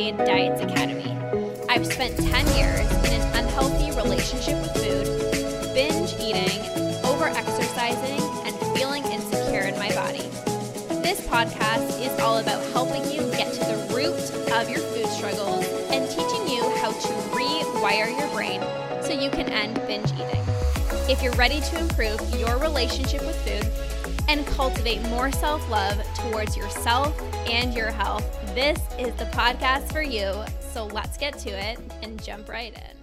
Diets Academy. I've spent 10 years in an unhealthy relationship with food, binge eating, over exercising, and feeling insecure in my body. This podcast is all about helping you get to the root of your food struggles and teaching you how to rewire your brain so you can end binge eating. If you're ready to improve your relationship with food and cultivate more self love towards yourself and your health, this is the podcast for you. So let's get to it and jump right in.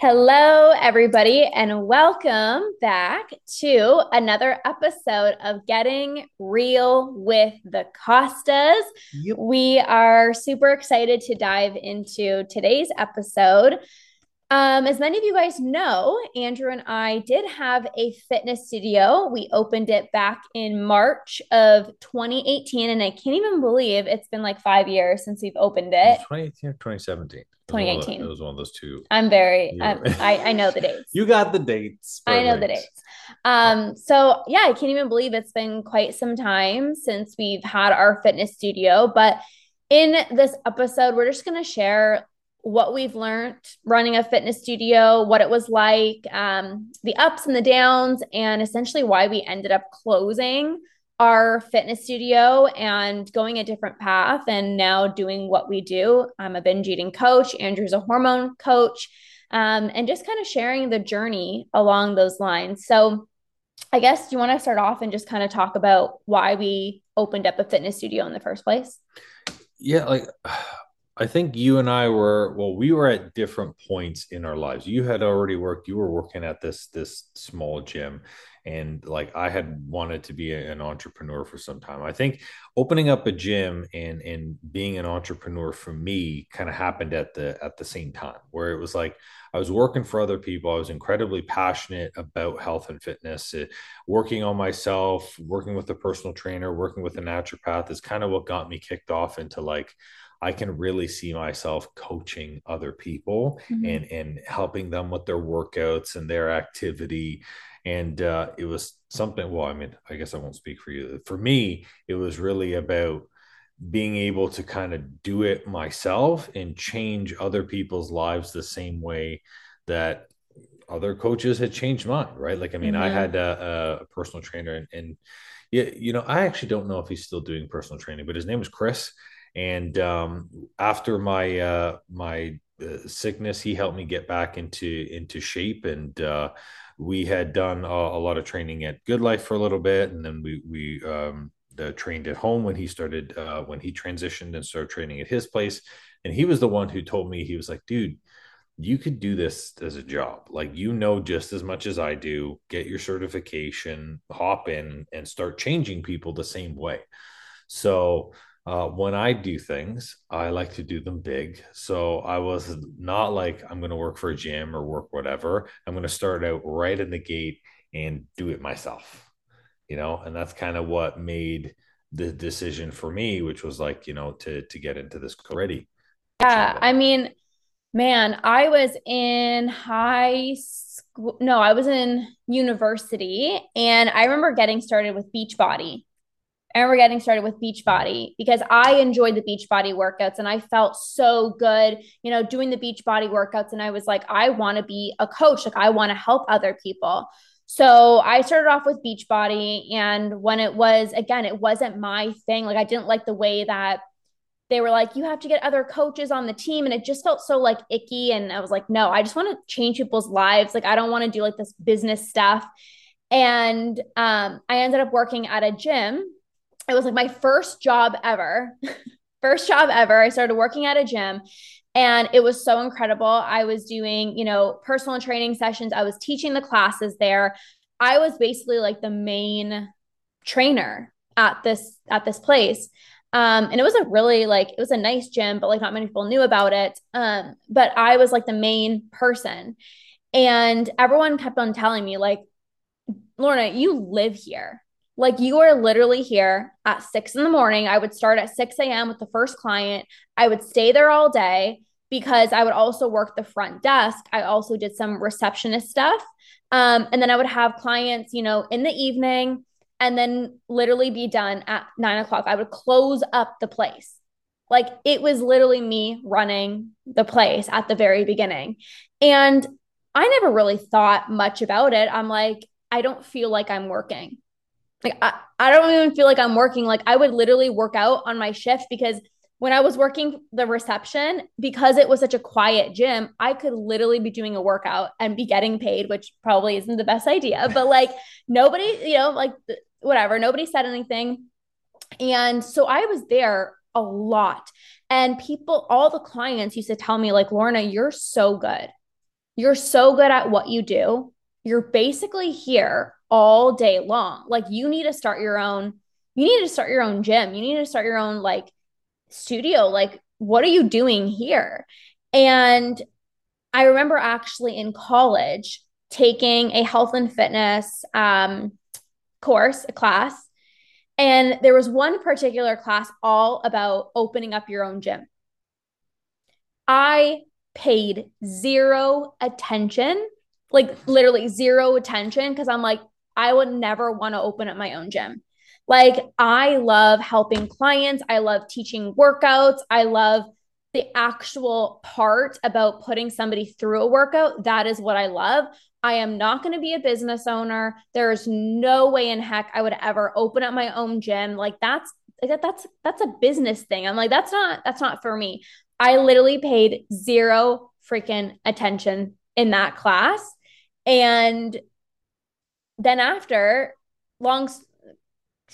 Hello, everybody, and welcome back to another episode of Getting Real with the Costas. Yep. We are super excited to dive into today's episode. Um, as many of you guys know, Andrew and I did have a fitness studio. We opened it back in March of 2018, and I can't even believe it's been like five years since we've opened it. 2018 or 2017? It was the- 2018. It was one of those two. I'm very, um, I, I know the dates. You got the dates. I know the dates. Um, so yeah, I can't even believe it's been quite some time since we've had our fitness studio. But in this episode, we're just going to share what we've learned running a fitness studio, what it was like, um, the ups and the downs, and essentially why we ended up closing our fitness studio and going a different path and now doing what we do. I'm a binge eating coach, Andrew's a hormone coach um, and just kind of sharing the journey along those lines. So, I guess do you want to start off and just kind of talk about why we opened up a fitness studio in the first place? Yeah, like I think you and I were well, we were at different points in our lives. You had already worked, you were working at this this small gym and like I had wanted to be an entrepreneur for some time. I think opening up a gym and and being an entrepreneur for me kind of happened at the at the same time where it was like I was working for other people. I was incredibly passionate about health and fitness. Uh, working on myself, working with a personal trainer, working with a naturopath is kind of what got me kicked off into like I can really see myself coaching other people Mhm. and and helping them with their workouts and their activity. And uh, it was something. Well, I mean, I guess I won't speak for you. For me, it was really about being able to kind of do it myself and change other people's lives the same way that other coaches had changed mine, right? Like, I mean, I Mhm. had a, a personal trainer and, and yeah, you know, I actually don't know if he's still doing personal training, but his name is Chris. And um, after my uh, my uh, sickness, he helped me get back into into shape. And uh, we had done a, a lot of training at GoodLife for a little bit, and then we we um, uh, trained at home when he started uh, when he transitioned and started training at his place. And he was the one who told me he was like, dude, you could do this as a job. Like you know just as much as I do. Get your certification, hop in, and start changing people the same way. So uh, when I do things, I like to do them big. So I was not like I'm going to work for a gym or work whatever. I'm going to start out right in the gate and do it myself. You know, and that's kind of what made the decision for me, which was like you know to to get into this already. Yeah, I mean, man, I was in high school. No, I was in university, and I remember getting started with Beachbody. I remember getting started with Beachbody because I enjoyed the Beachbody workouts and I felt so good, you know, doing the Beachbody workouts. And I was like, I want to be a coach. Like, I want to help other people. So I started off with Beachbody. And when it was, again, it wasn't my thing. Like, I didn't like the way that they were like, you have to get other coaches on the team. And it just felt so like icky. And I was like, no, I just want to change people's lives. Like, I don't want to do like this business stuff. And um, I ended up working at a gym it was like my first job ever. first job ever. I started working at a gym and it was so incredible. I was doing, you know, personal training sessions. I was teaching the classes there. I was basically like the main trainer at this at this place. Um, and it was a really like it was a nice gym, but like not many people knew about it. Um, but I was like the main person. And everyone kept on telling me, like, Lorna, you live here. Like you are literally here at six in the morning. I would start at 6 a.m. with the first client. I would stay there all day because I would also work the front desk. I also did some receptionist stuff. Um, and then I would have clients, you know, in the evening and then literally be done at nine o'clock. I would close up the place. Like it was literally me running the place at the very beginning. And I never really thought much about it. I'm like, I don't feel like I'm working. Like I, I don't even feel like I'm working. Like I would literally work out on my shift because when I was working the reception, because it was such a quiet gym, I could literally be doing a workout and be getting paid, which probably isn't the best idea. But like nobody, you know, like whatever, nobody said anything. And so I was there a lot. And people, all the clients used to tell me, like, Lorna, you're so good. You're so good at what you do. You're basically here all day long. Like, you need to start your own, you need to start your own gym. You need to start your own, like, studio. Like, what are you doing here? And I remember actually in college taking a health and fitness um, course, a class. And there was one particular class all about opening up your own gym. I paid zero attention, like literally zero attention, because I'm like, I would never want to open up my own gym. Like, I love helping clients. I love teaching workouts. I love the actual part about putting somebody through a workout. That is what I love. I am not going to be a business owner. There is no way in heck I would ever open up my own gym. Like that's that's that's a business thing. I'm like that's not that's not for me. I literally paid zero freaking attention in that class. And then after long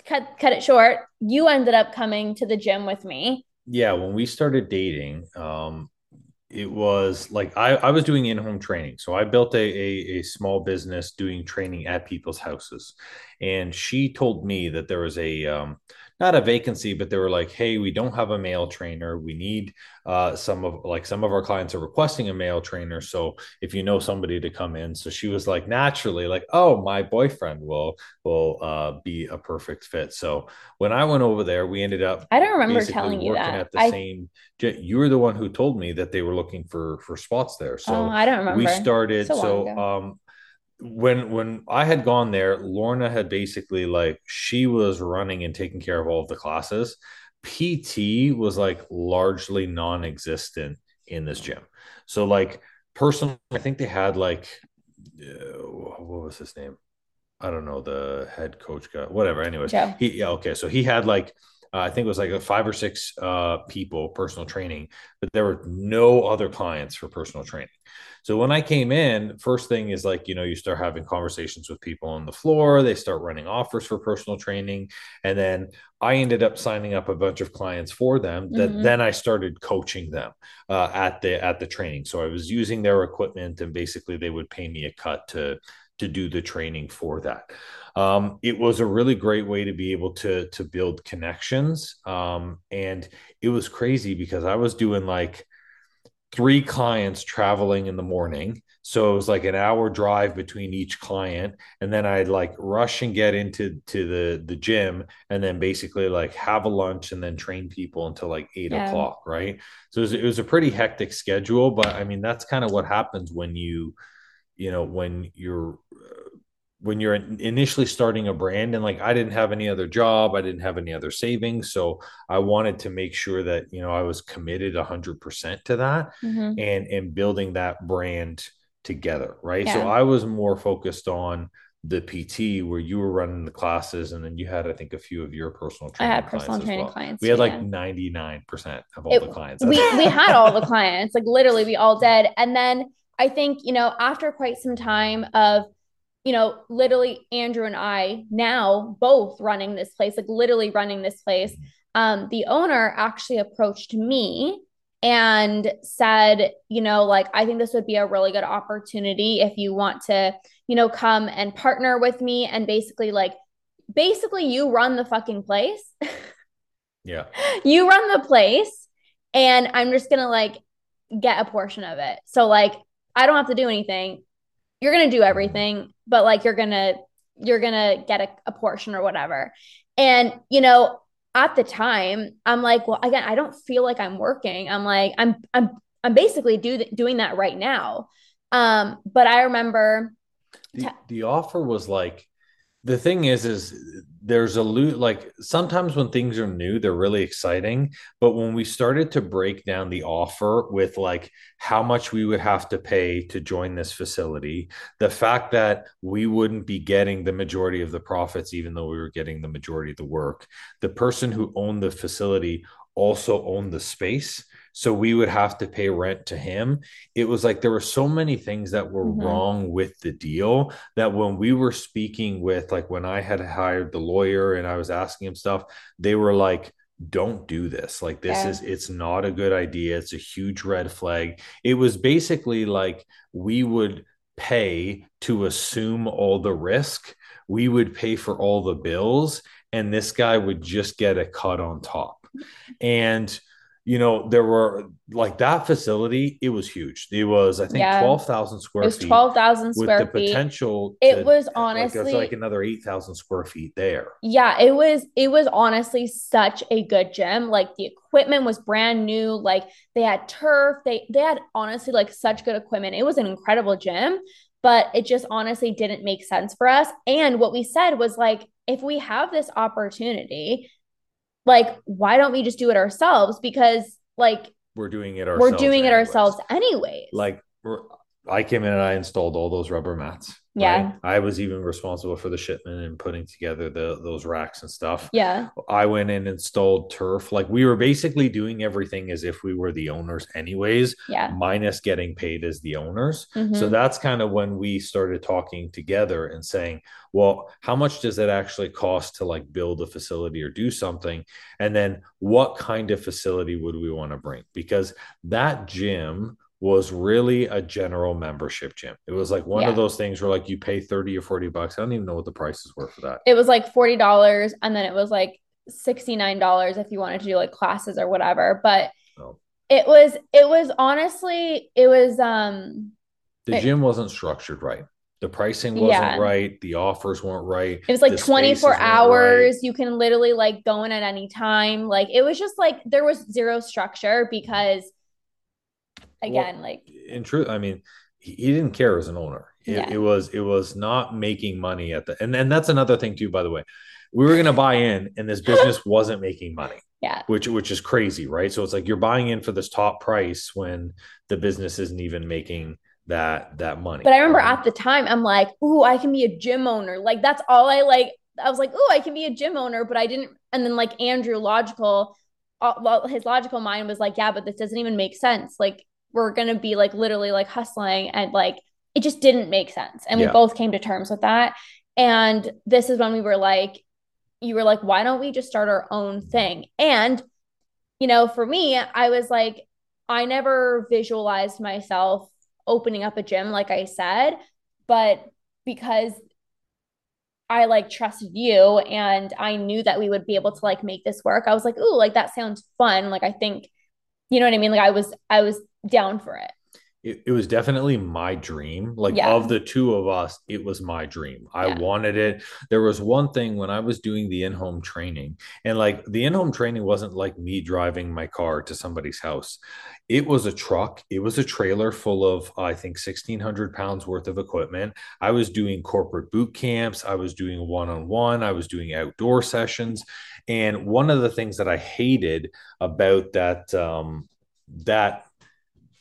cut cut it short, you ended up coming to the gym with me. Yeah, when we started dating, um, it was like I, I was doing in-home training. So I built a, a, a small business doing training at people's houses. And she told me that there was a um, not a vacancy, but they were like, "Hey, we don't have a male trainer. We need uh, some of like some of our clients are requesting a male trainer. So if you know somebody to come in." So she was like, naturally, like, "Oh, my boyfriend will will uh, be a perfect fit." So when I went over there, we ended up. I don't remember telling you that. At the I... same, you were the one who told me that they were looking for for spots there. So oh, I don't remember. We started so, so um when when I had gone there, Lorna had basically like she was running and taking care of all of the classes. PT was like largely non-existent in this gym. So like personally, I think they had like uh, what was his name? I don't know the head coach guy. Whatever. Anyways, yeah. he yeah okay. So he had like uh, I think it was like a five or six uh, people personal training, but there were no other clients for personal training. So when I came in, first thing is like, you know, you start having conversations with people on the floor, they start running offers for personal training. And then I ended up signing up a bunch of clients for them that mm-hmm. then I started coaching them uh, at the at the training. So I was using their equipment and basically they would pay me a cut to to do the training for that. Um, it was a really great way to be able to to build connections. Um, and it was crazy because I was doing like three clients traveling in the morning. So it was like an hour drive between each client. And then I'd like rush and get into to the the gym and then basically like have a lunch and then train people until like eight yeah. o'clock. Right. So it was, it was a pretty hectic schedule. But I mean, that's kind of what happens when you, you know, when you're when you're initially starting a brand and like I didn't have any other job, I didn't have any other savings, so I wanted to make sure that you know I was committed 100% to that mm-hmm. and and building that brand together, right? Yeah. So I was more focused on the PT where you were running the classes and then you had I think a few of your personal training I had personal training well. clients. We had like 99% of all it, the clients. We we had all the clients. Like literally we all did. And then I think, you know, after quite some time of you know, literally Andrew and I now both running this place, like literally running this place. Um, the owner actually approached me and said, you know, like, I think this would be a really good opportunity if you want to, you know, come and partner with me and basically, like, basically, you run the fucking place. yeah. You run the place, and I'm just gonna like get a portion of it. So, like, I don't have to do anything you're gonna do everything, but like you're gonna you're gonna get a, a portion or whatever. And you know, at the time, I'm like, well, again, I don't feel like I'm working. I'm like, I'm I'm I'm basically do doing that right now. Um, but I remember the, the offer was like the thing is is there's a loot like sometimes when things are new they're really exciting but when we started to break down the offer with like how much we would have to pay to join this facility the fact that we wouldn't be getting the majority of the profits even though we were getting the majority of the work the person who owned the facility also owned the space so we would have to pay rent to him. It was like there were so many things that were mm-hmm. wrong with the deal that when we were speaking with like when i had hired the lawyer and i was asking him stuff they were like don't do this. Like this yeah. is it's not a good idea. It's a huge red flag. It was basically like we would pay to assume all the risk. We would pay for all the bills and this guy would just get a cut on top. And you know, there were like that facility, it was huge. It was, I think, yeah. 12,000 square feet. It was 12,000 square with the feet. potential. It to, was honestly like, it was like another 8,000 square feet there. Yeah, it was, it was honestly such a good gym. Like the equipment was brand new. Like they had turf. They, they had honestly like such good equipment. It was an incredible gym, but it just honestly didn't make sense for us. And what we said was like, if we have this opportunity, like why don't we just do it ourselves? Because like we're doing it ourselves we're doing anyways. it ourselves anyways. Like i came in and i installed all those rubber mats yeah. Right? I was even responsible for the shipment and putting together the those racks and stuff. Yeah. I went and installed turf. Like we were basically doing everything as if we were the owners anyways. Yeah. Minus getting paid as the owners. Mm-hmm. So that's kind of when we started talking together and saying, well, how much does it actually cost to like build a facility or do something? And then what kind of facility would we want to bring? Because that gym was really a general membership gym. It was like one yeah. of those things where like you pay 30 or 40 bucks. I don't even know what the prices were for that. It was like $40 and then it was like $69 if you wanted to do like classes or whatever. But oh. it was it was honestly it was um the gym wasn't structured right. The pricing wasn't yeah. right. The offers weren't right. It was like 24 hours. Right. You can literally like go in at any time. Like it was just like there was zero structure because again well, like in truth i mean he, he, didn't care as an owner. It, yeah. it was it was not making money at the and and that's another thing too by the way. We were going to buy in and this business wasn't making money yeah. which which is crazy right? So it's like you're buying in for this top price when the business isn't even making that that money. But i remember at the time i'm like ooh i can be a gym owner. Like that's all i like i was like ooh i can be a gym owner but i didn't and then like andrew logical uh, his logical mind was like yeah but this doesn't even make sense. Like we're going to be like literally like hustling and like it just didn't make sense. And yeah. we both came to terms with that. And this is when we were like, you were like, why don't we just start our own thing? And, you know, for me, I was like, I never visualized myself opening up a gym, like I said, but because I like trusted you and I knew that we would be able to like make this work, I was like, ooh, like that sounds fun. Like, I think, you know what I mean? Like, I was, I was down for it. It, it was definitely my dream. Like yeah. of the two of us, it was my dream. I yeah. wanted it. There was one thing when I was doing the in-home training, and like the in-home training wasn't like me driving my car to somebody's house. It was a truck. It was a trailer full of I think 1600 pounds worth of equipment. I was doing corporate boot camps. I was doing one-on-one. I was doing outdoor sessions. And one of the things that I hated about that um, that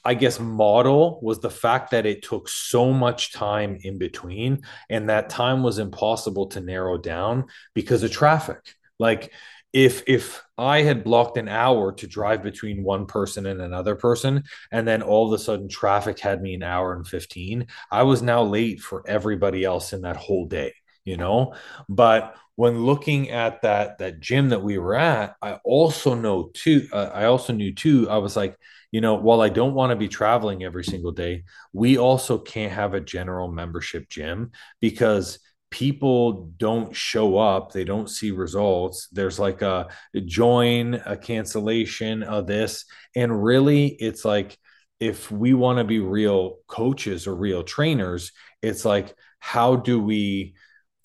I guess, model was the fact that it took so much time in between, and that time was impossible to narrow down because of traffic. Like, if if I had blocked an hour to drive between one person and another person, and then all of a sudden traffic had me an hour and 15, I was now late for everybody else in that whole day, you know? But when looking at that that gym that we were at, I also know too, uh, I also knew too, I was like, you know, while I don't want to be traveling every single day, we also can't have a general membership gym because people don't show up they don't see results. There's like a, join a cancellation of this and really it's like if we want to be real coaches or real trainers it's like how do we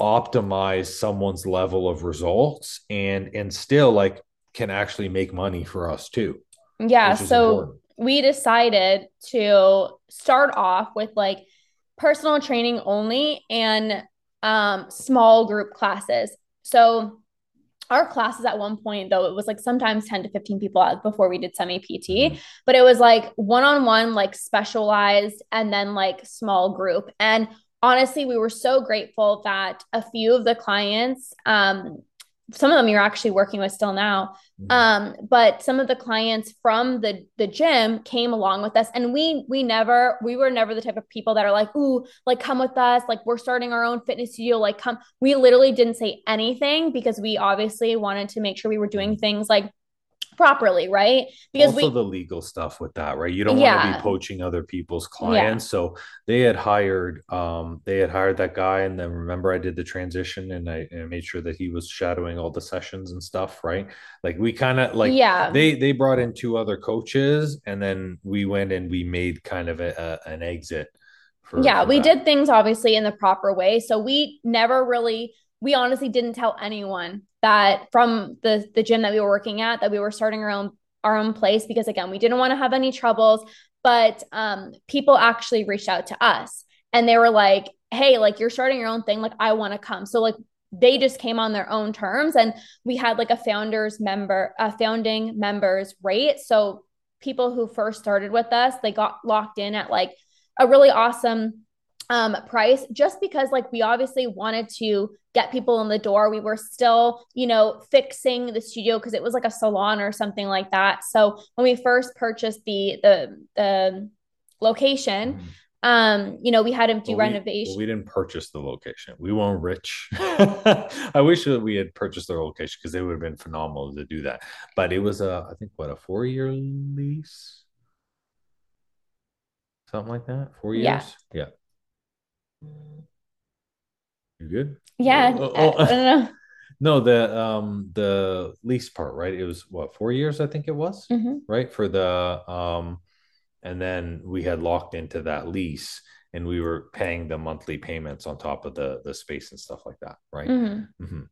optimize someone's level of results and and still like can actually make money for us too yeah. So important. we decided to start off with like personal training only. And um, small group classes. So our classes at one point though it was like sometimes 10 to 15 people out before we did semi pt mm-hmm. but it was like one-on-one like specialized and then like small group and honestly we were so grateful that a few of the clients um some of them you're actually working with still now mm-hmm. um but some of the clients from the the gym came along with us and we we never we were never the type of people that are like ooh like come with us like we're starting our own fitness studio like come we literally didn't say anything because we obviously wanted to make sure we were doing mm-hmm. things like properly, right? Because also we, the legal stuff with that, right? You don't yeah. want to be poaching other people's clients. Yeah. So they had hired, um, they had hired that guy, and then remember I did the transition and I, and made sure that he was shadowing all the sessions and stuff, right? Like we kind of like yeah, they they brought in two other coaches, and then we went and we made kind of a, a, an exit. For, yeah, for we that. did things obviously in the proper way. So we never really we honestly didn't tell anyone that from the the gym that we were working at that we were starting our own our own place because again we didn't want to have any troubles but um, people actually reached out to us and they were like hey like you're starting your own thing like i want to come. So like they just came on their own terms and we had like a founders member a founding members rate. So people who first started with us they got locked in at like a really awesome um, price just because like we obviously wanted to get people in the door. We were still, you know, fixing the studio because it was like a salon or something like that. So when we first purchased the the the location, mm-hmm. um, you know, we had to do well, renovation. We, well, we didn't purchase the location. We weren't rich. I wish that we had purchased the location because it would have been phenomenal to do that. But it was a, I think, what a four year lease, something like that. Four years. Yeah. yeah. You good? Yeah. Oh, oh. I, I don't know. No, the um the lease part, right? It was what four years, I think it was, mm-hmm. right? For the um, and then we had locked into that lease, and we were paying the monthly payments on top of the the space and stuff like that, right? Mm-hmm. Mm-hmm.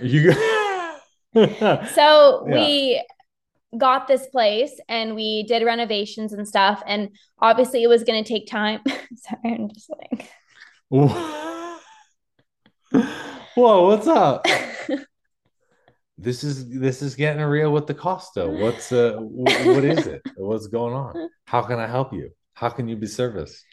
you. so yeah. we got this place and we did renovations and stuff, and obviously it was going to take time. Sorry, I'm just like. Whoa, what's up? this is this is getting real with the Costa. What's uh w- what is it? What's going on? How can I help you? How can you be service?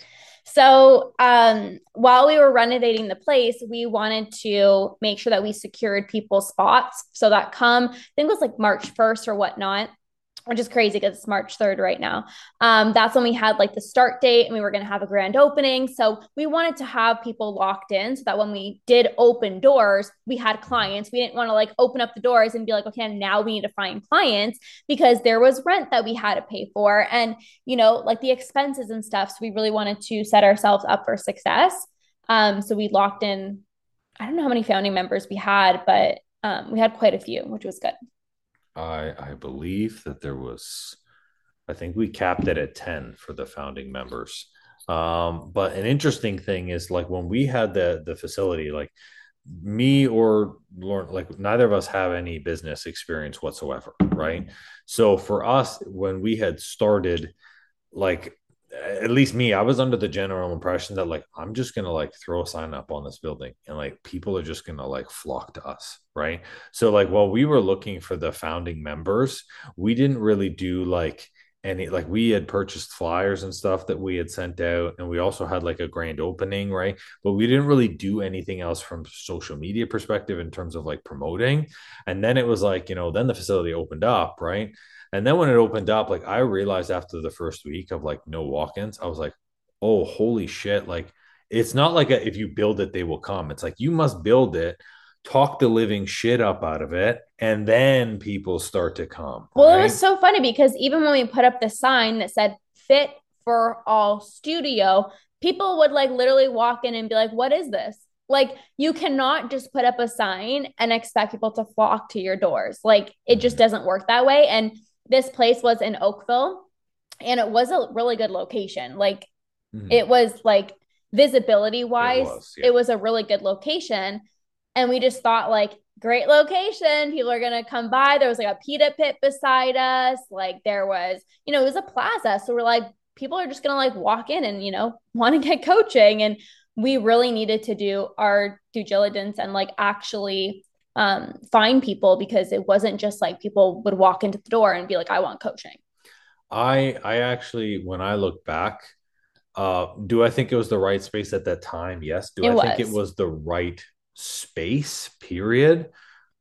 So, um, while we were renovating the place, we wanted to make sure that we secured people's spots. So that come, I think it was like March 1st or whatnot, which is crazy because it's March 3rd right now. Um, that's when we had like the start date and we were going to have a grand opening. So we wanted to have people locked in so that when we did open doors, we had clients. We didn't want to like open up the doors and be like, okay, now we need to find clients because there was rent that we had to pay for and, you know, like the expenses and stuff. So we really wanted to set ourselves up for success. Um, so we locked in, I don't know how many founding members we had, but um, we had quite a few, which was good. I I believe that there was I think we capped it at 10 for the founding members. Um, but an interesting thing is like when we had the the facility, like me or Lorna, like neither of us have any business experience whatsoever, right? So for us, when we had started, like at least me, I was under the general impression that like I'm just gonna like throw a sign up on this building and like people are just gonna like flock to us, right? So like while we were looking for the founding members, we didn't really do like any like we had purchased flyers and stuff that we had sent out and we also had like a grand opening right? But we didn't really do anything else from social media perspective in terms of like promoting. And then it was like you know then the facility opened up right and then when it opened up, like I realized after the first week of like no walk-ins, I was like, oh, holy shit. Like it's not like a, if you build it, they will come. It's like you must build it, talk the living shit up out of it, and then people start to come. Well, right? it was so funny because even when we put up the sign that said fit for all studio, people would like literally walk in and be like, what is this? Like you cannot just put up a sign and expect people to flock to your doors. Like it just mm-hmm. doesn't work that way. And this place was in Oakville and it was a really good location. Like mm-hmm. it was like visibility wise, it, was, yeah. it was a really good location. And we just thought like great location. People are gonna come by. There was like a pita pit beside us. Like there was, you know, it was a plaza. So we're like, people are just gonna like walk in and you know want to get coaching. And we really needed to do our due diligence and like actually um, find people because it wasn't just like people would walk into the door and be like, I want coaching. I I actually when I look back, uh, do I think it was the right space at that time? Yes. Do It I was. think it was the right space? Period.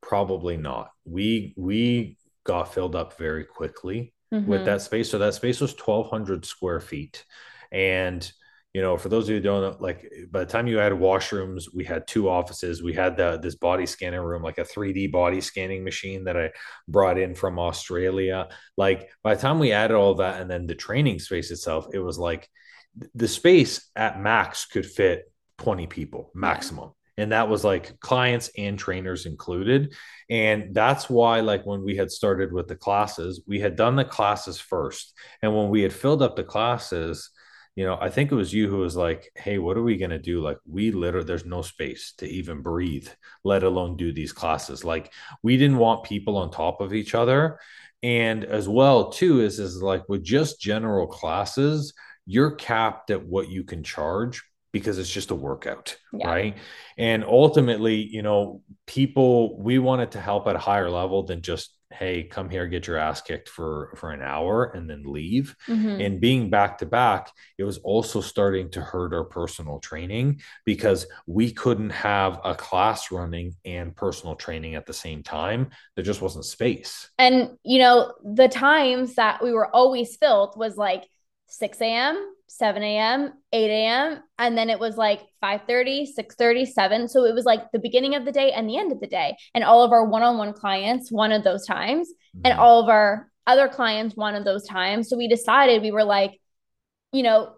Probably not. We we got filled up very quickly with Mhm. that space. So that space was 1200 square feet. And, you know, for those of you who don't know, like by the time you had washrooms, we had two offices. We had the this body scanning room, like a 3D body scanning machine that I brought in from Australia. Like by the time we added all that and then the training space itself, it was like the space at max could fit 20 people maximum. And that was like clients and trainers included. And that's why, like, when we had started with the classes, we had done the classes first. And when we had filled up the classes, you know, I think it was you who was like, Hey, what are we going to do? Like, we literally, there's no space to even breathe, let alone do these classes. Like, we didn't want people on top of each other. And as well, too, is, is like with just general classes, you're capped at what you can charge because it's just a workout, Yeah. right? And ultimately, you know, people we wanted to help at a higher level than just hey, come here, get your ass kicked for for an hour and then leave. Mhm. And being back to back, it was also starting to hurt our personal training because we couldn't have a class running and personal training at the same time. There just wasn't space. And you know, the times that we were always filled was like 6 a.m., 7 a.m., 8 a.m., and then it was like 5 30, 6 30, 7. So it was like the beginning of the day and the end of the day. And all of our one on one clients wanted those times, and Mhm. all of our other clients wanted those times. So we decided we were like, you know,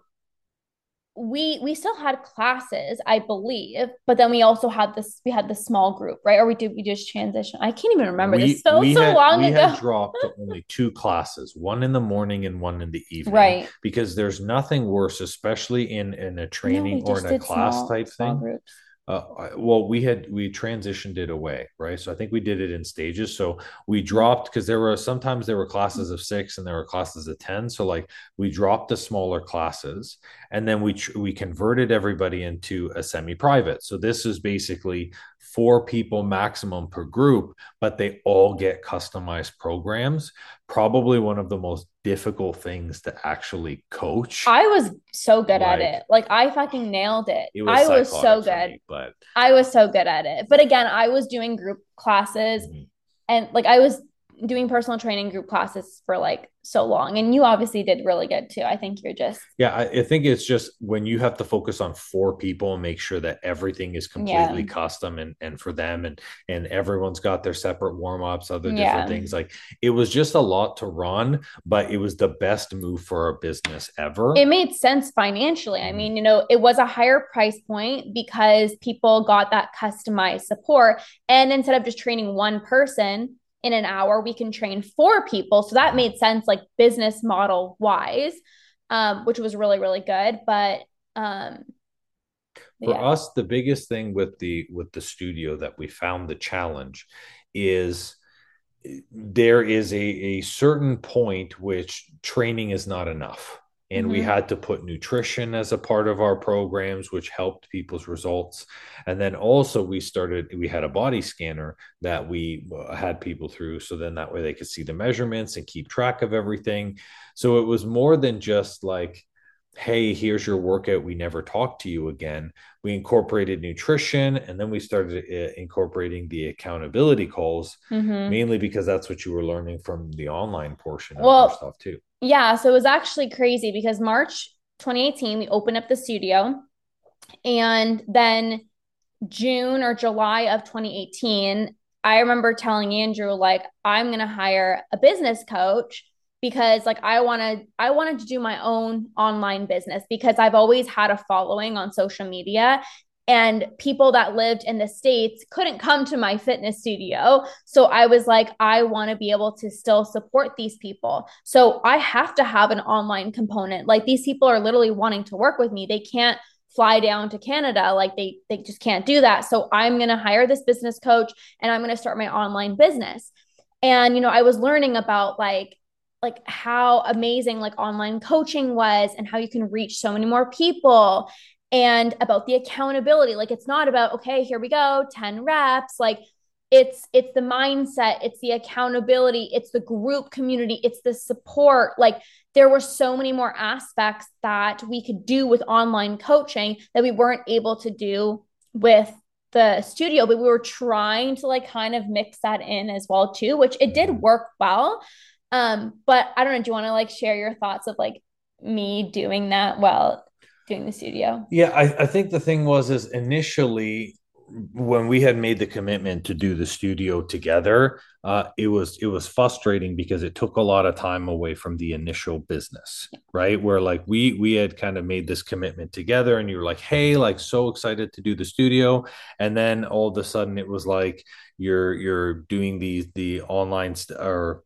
we we still had classes, I believe, but then we also had this we had the small group, right? Or we did we just transition. I can't even remember we, this so we so had, long we ago. had dropped only two classes, one in the morning and one in the evening. Right. Because there's nothing worse, especially in in a training we or in a class small- type thing. groups. Uh, well, we had we transitioned it away, right? So I think we did it in stages. So we dropped because there were sometimes there were classes of six and there were classes of ten. So like we dropped the smaller classes, and then we we converted everybody into a semi-private. So this is basically four people maximum per group, but they all get customized programs. Probably one of the most difficult things to actually coach. I was so good at it. Like I fucking nailed it. It was I was so good. me, but I was so good at it. But again, I was doing group classes Mhm. and like I was doing personal training group classes for like so long. And you obviously did really good too. I think you're just Yeah, I, I think it's just when you have to focus on four people and make sure that everything is completely Yeah. custom and and for them and and everyone's got their separate warm-ups, other different Yeah. things. Like it was just a lot to run, but it was the best move for our business ever. it made sense financially. I Mhm. mean, you know, it was a higher price point because people got that customized support. And instead of just training one person in an hour, we can train four people. So that made sense, like business model wise, um, which was really, really good. But um, for yeah. us the biggest thing with the with the studio that we found the challenge is there is a, a certain point which training is not enough and we Mhm. had to put nutrition as a part of our programs which helped people's results and then also we started we had a body scanner that we uh, had people through so then that way they could see the measurements and keep track of everything so it was more than just like hey, here's your workout. We never talk to you again. We incorporated nutrition and then we started uh, incorporating the accountability calls, Mhm. mainly because that's what you were learning from the online portion of Well, your stuff too. Yeah, so it was actually crazy because March 2018, we opened up the studio. And then June or July of 2018, I remember telling Andrew, like, I'm gonna hire a business coach because like I wanted I wanted to do my own online business because I've always had a following on social media and people that lived in the states couldn't come to my fitness studio. So i was like i want to be able to still support these people. So i have to have an online component. Like these people are literally wanting to work with me. They can't fly down to canada. Like they they just can't do that. So i'm going to hire this business coach and i'm going to start my online business. And you know i was learning about like like how amazing like online coaching was and how you can reach so many more people and about the accountability. Like it's not about, okay, here we go, 10 reps. Like it's it's the mindset, it's the accountability, it's the group community, it's the support. Like there were so many more aspects that we could do with online coaching that we weren't able to do with the studio but we were trying to like kind of mix that in as well too which it did mm-hmm. work well um but i don't know do you want to like share your thoughts of like me doing that while doing the studio. Yeah I, I think the thing was is initially when we had made the commitment to do the studio together uh, it was it was frustrating because it took a lot of time away from the initial business right? Where like we we had kind of made this commitment together and you were like hey like so excited to do the studio. And then all of a sudden it was like you're you're doing these the online st- or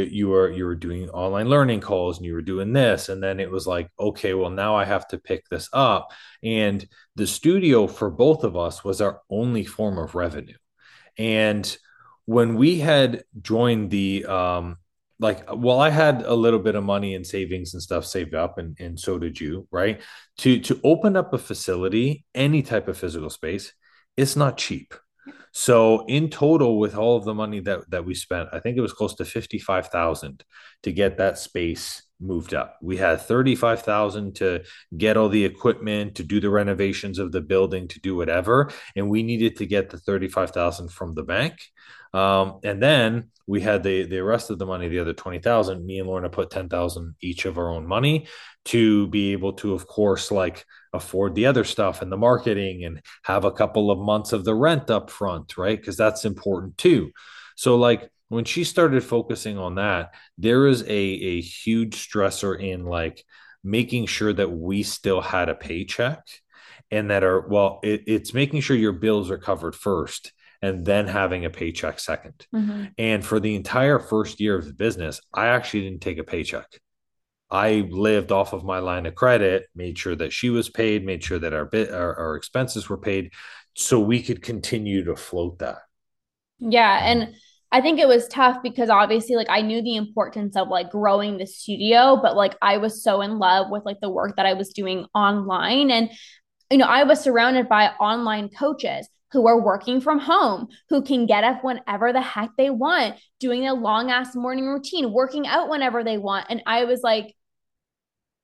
you were you were doing online learning calls and you were doing this. And then it was like okay well now i have to pick this up. And the studio for both of us was our only form of revenue. And when we had joined the um like well i had a little bit of money and savings and stuff saved up and and so did you right? To to open up a facility any type of physical space it's not cheap so in total, with all of the money that that we spent, I think it was close to fifty five thousand to get that space moved up. We had thirty five thousand to get all the equipment, to do the renovations of the building, to do whatever, and we needed to get the thirty five thousand from the bank. Um, and then we had the the rest of the money, the other twenty thousand. Me and Lorna put ten thousand each of our own money to be able to, of course, like afford the other stuff and the marketing and have a couple of months of the rent up front, right? Because that's important too. So, like when she started focusing on that, there is a a huge stressor in like making sure that we still had a paycheck and that are well, it, it's making sure your bills are covered first and then having a paycheck 2nd mm-hmm. And for the entire first year of the business, I actually didn't take a paycheck. I lived off of my line of credit, made sure that she was paid, made sure that our bit our, our expenses were paid, so we could continue to float that. Yeah, and I think it was tough because obviously like I knew the importance of like growing the studio, but like I was so in love with like the work that I was doing online and you know, I was surrounded by online coaches who are working from home, who can get up whenever the heck they want, doing a long ass morning routine, working out whenever they want. And I was like,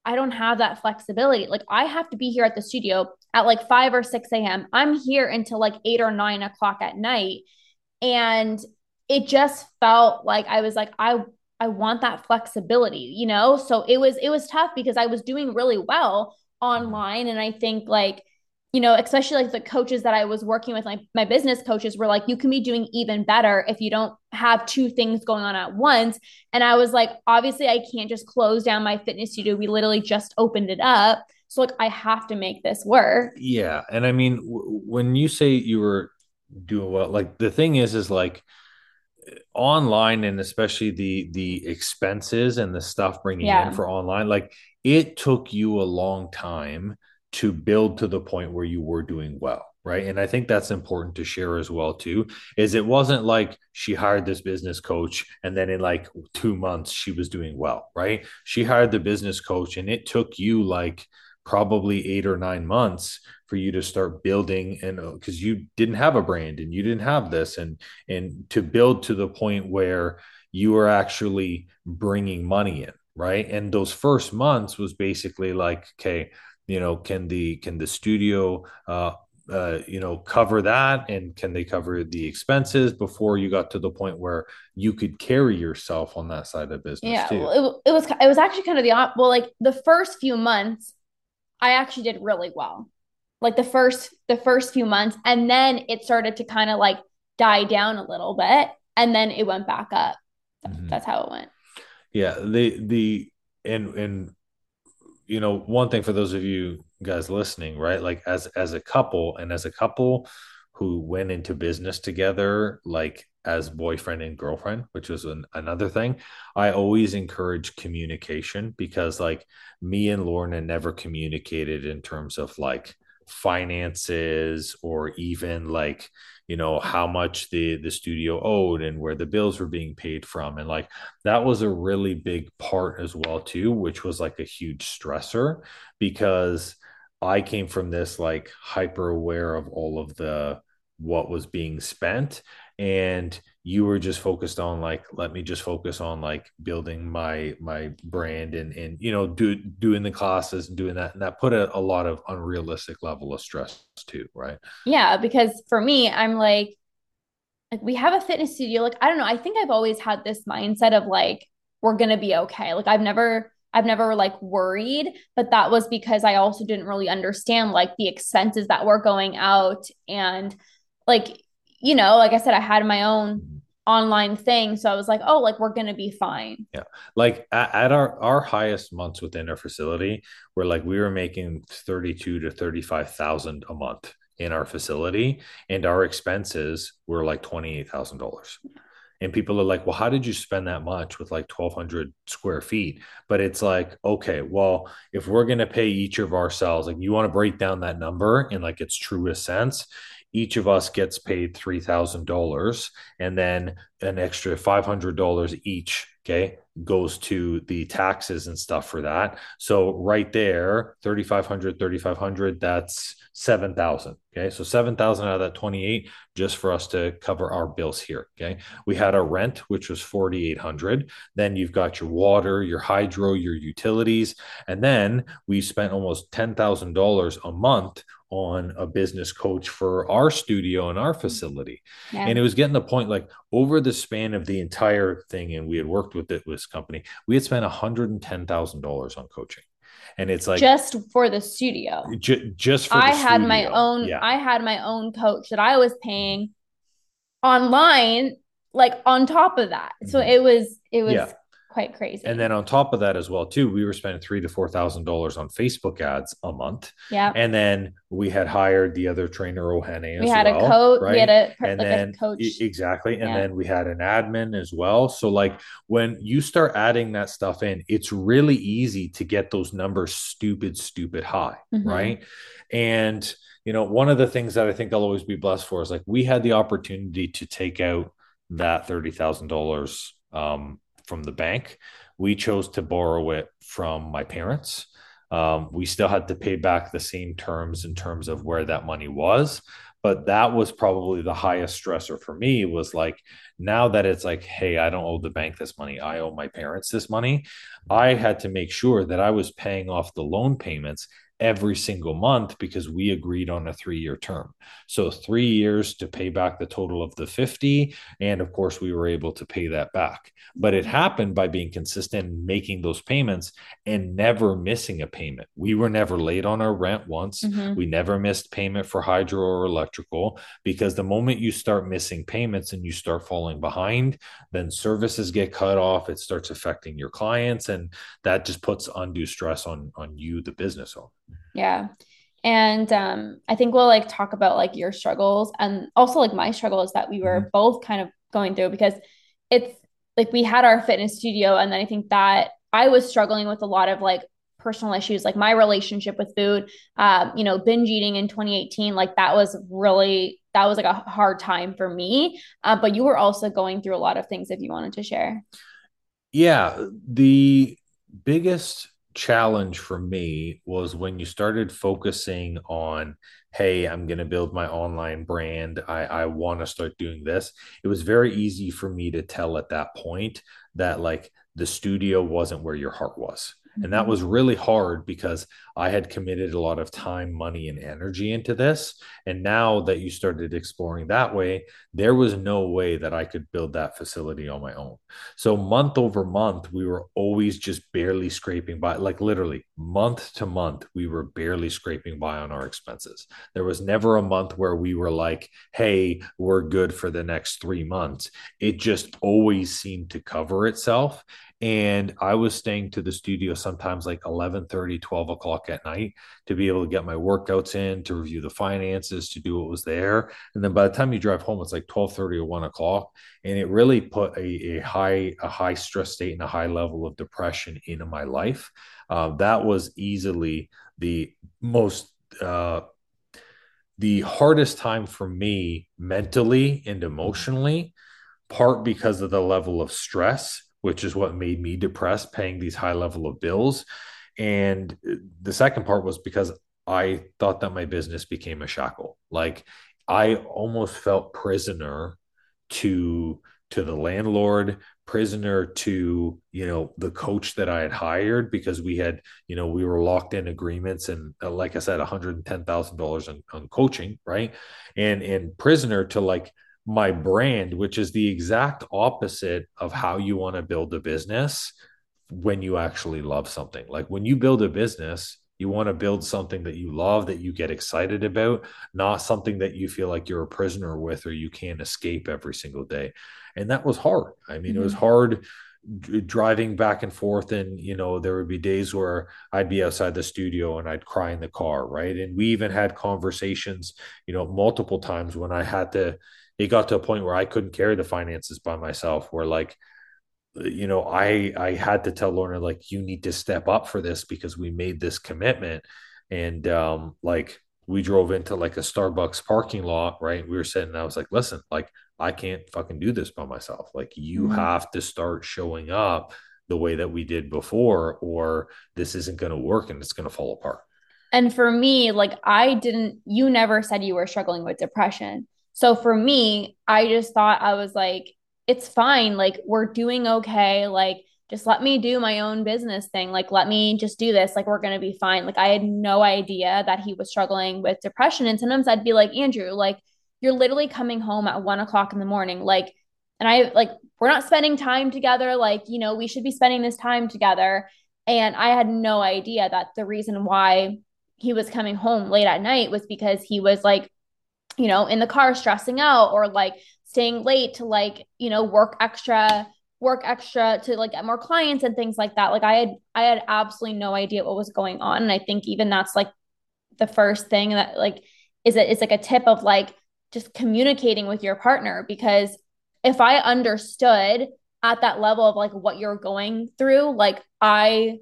I don't have that flexibility. Like I have to be here at the studio at like 5 or 6 a.m. I'm here until like 8 or 9 o'clock at night. And it just felt like I was like, I I want that flexibility, you know? So it was it was tough because I was doing really well online. And I think like you know, especially like the coaches that I was working with, like my business coaches were like, you can be doing even better if you don't have two things going on at once. And I was like, obviously, I can't just close down my fitness studio. We literally just opened it up. So, like, I have to make this work. Yeah. And I mean, w- when you say you were doing well, like the thing is, is like, online and especially the the expenses and the stuff bringing yeah. in for online like it took you a long time to build to the point where you were doing well right and i think that's important to share as well too is it wasn't like she hired this business coach and then in like 2 months she was doing well right she hired the business coach and it took you like probably 8 or 9 months for you to start building and because uh, you didn't have a brand and you didn't have this and and to build to the point where you are actually bringing money in right? And those first months was basically like okay you know can the can the studio uh, uh, you know cover that and can they cover the expenses before you got to the point where you could carry yourself on that side of business yeah well, it, it was it was actually kind of the op- well like the first few months i actually did really well like the first the first few months and then it started to kind of like die down a little bit and then it went back up mm-hmm. that's how it went yeah the the and and you know, one thing for those of you guys listening, right? Like as as a couple and as a couple who went into business together, like as boyfriend and girlfriend, which was an, another thing. I always encourage communication because like me and Lorna never communicated in terms of like finances or even like you know how much the the studio owed and where the bills were being paid from. And like that was a really big part as well too which was like a huge stressor because I came from this like hyper aware of all of the what was being spent. And you were just focused on like let me just focus on like building my my brand and and you know do doing the classes and doing that and that put a, a lot of unrealistic level of stress too right? Yeah because for me i'm like like we have a fitness studio like i don't know i think i've always had this mindset of like we're gonna be okay like i've never I've never like worried, but that was because I also didn't really understand like the expenses that were going out and like you know, like I said, I had my own online thing. So I was like, oh, like we're gonna be fine. Yeah. Like at, at, our our highest months within our facility, we're like we were making 32 to 35,000 a month in our facility. And our expenses were like $28,000. And people are like, well, how did you spend that much with like 1,200 square feet? But it's like, okay, well, if we're going to pay each of ourselves, like you want to break down that number in like its truest sense, each of us gets paid $3,000 and then an extra $500 each, okay, goes to the taxes and stuff for that. So right there, 3,500, 3,500, that's 7,000. Okay. So 7,000 out of that 28 just for us to cover our bills here. Okay. We had our rent, which was 4,800. Then you've got your water, your hydro, your utilities. And then we spent almost $10,000 a month on a business coach for our studio and our mm-hmm. facility. Yeah. And it was getting the point like over the span of the entire thing, and we had worked with it, this company, we had spent $110,000 on coaching. And it's like just for the studio, ju- just for I had studio. my own, yeah. I had my own coach that I was paying online, like on top of that. So mm-hmm. it was, it was yeah quite crazy. And then on top of that as well, too, we were spending three to four thousand dollars on Facebook ads a month. Yeah. And then we had hired the other trainer Ohene. We had well, a coach. Right? We had a and like then coach. exactly. And yeah. then we had an admin as well. So like when you start adding that stuff in, it's really easy to get those numbers stupid, stupid high. Mm-hmm. Right. And you know, one of the things that I think I'll always be blessed for is like we had the opportunity to take out that thirty thousand um, dollars from the bank. We chose to borrow it from my parents. Um, we still had to pay back the same terms in terms of where that money was. But that was probably the highest stressor for me was like, now that it's like, hey, I don't owe the bank this money, I owe my parents this money. I had to make sure that I was paying off the loan payments every single month because we agreed on a three year term. So, three years to pay back the total of the 50. And of course, we were able to pay that back. But it happened by being consistent, making those payments and never missing a payment. We were never late on our rent once. Mm-hmm. We never missed payment for hydro or electrical because the moment you start missing payments and you start falling behind, then services get cut off. It starts affecting your clients. And that just puts undue stress on, on you, the business owner. Yeah. And um, I think we'll like talk about like your struggles and also like my struggles that we were mm-hmm. both kind of going through because it's like we had our fitness studio and then I think that I was struggling with a lot of like personal issues like my relationship with food um, you know binge eating in 2018 like that was really that was like a hard time for me uh, but you were also going through a lot of things if you wanted to share yeah the biggest challenge for me was when you started focusing on hey i'm going to build my online brand. I, I want to start doing this it was very easy for me to tell at that point that like the studio wasn't where your heart was and that was really hard because I had committed a lot of time, money, and energy into this. And now that you started exploring that way, there was no way that I could build that facility on my own. So, month over month, we were always just barely scraping by, like literally month to month, we were barely scraping by on our expenses. There was never a month where we were like, hey, we're good for the next three months. It just always seemed to cover itself and i was staying to the studio sometimes like 11 30 12 o'clock at night to be able to get my workouts in to review the finances to do what was there. And then by the time you drive home it's like 12 30 or 1 o'clock. And it really put a, a high a high stress state and a high level of depression into my life. Uh, that was easily the most uh, the hardest time for me mentally and emotionally part because of the level of stress which is what made me depressed paying these high level of bills. And the second part was because I thought that my business became a shackle. Like I almost felt prisoner to to the landlord, prisoner to you know the coach that I had hired because we had you know we were locked in agreements and uh, like I said, one hundred and ten thousand dollars on on coaching, right? And and prisoner to like my brand, which is the exact opposite of how you want to build a business when you actually love something. Like when you build a business, you want to build something that you love, that you get excited about, not something that you feel like you're a prisoner with or you can't escape every single day. And that was hard. I mean, mm-hmm. it was mm-hmm. hard driving back and forth and you know there would be days where i'd be outside the studio and i'd cry in the car right and we even had conversations you know multiple times when i had to it got to a point where i couldn't carry the finances by myself where like you know, I I had to tell Lorna like you need to step up for this because we made this commitment, and um, like we drove into like a Starbucks parking lot, right? We were sitting, I was like, listen, like I can't fucking do this by myself. Like you mm-hmm. have to start showing up the way that we did before, or this isn't going to work and it's going to fall apart. And for me, like I didn't, you never said you were struggling with depression. So for me, I just thought I was like, it's fine. Like, we're doing okay. Like, just let me do my own business thing. Like, let me just do this. Like, we're going to be fine. Like, I had no idea that he was struggling with depression. And sometimes I'd be like, Andrew, like, you're literally coming home at one o'clock in the morning. Like, and I like, we're not spending time together. Like, you know, we should be spending this time together. And I had no idea that the reason why he was coming home late at night was because he was like, you know, in the car stressing out or like staying late to like, you know, work extra, work extra to like get more clients and things like that. Like I had I had absolutely no idea what was going on. And I think even that's like the first thing that like is it is like a tip of like just communicating with your partner because if I understood at that level of like what you're going through, like I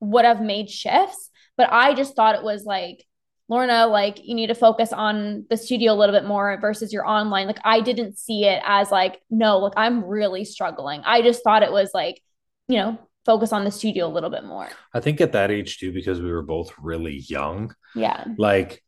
would have made shifts, but I just thought it was like Lorna, like you need to focus on the studio a little bit more versus your online. Like I didn't see it as like, no, like I'm really struggling. I just thought it was like, you know, focus on the studio a little bit more. I think at that age too, because we were both really young. Yeah. Like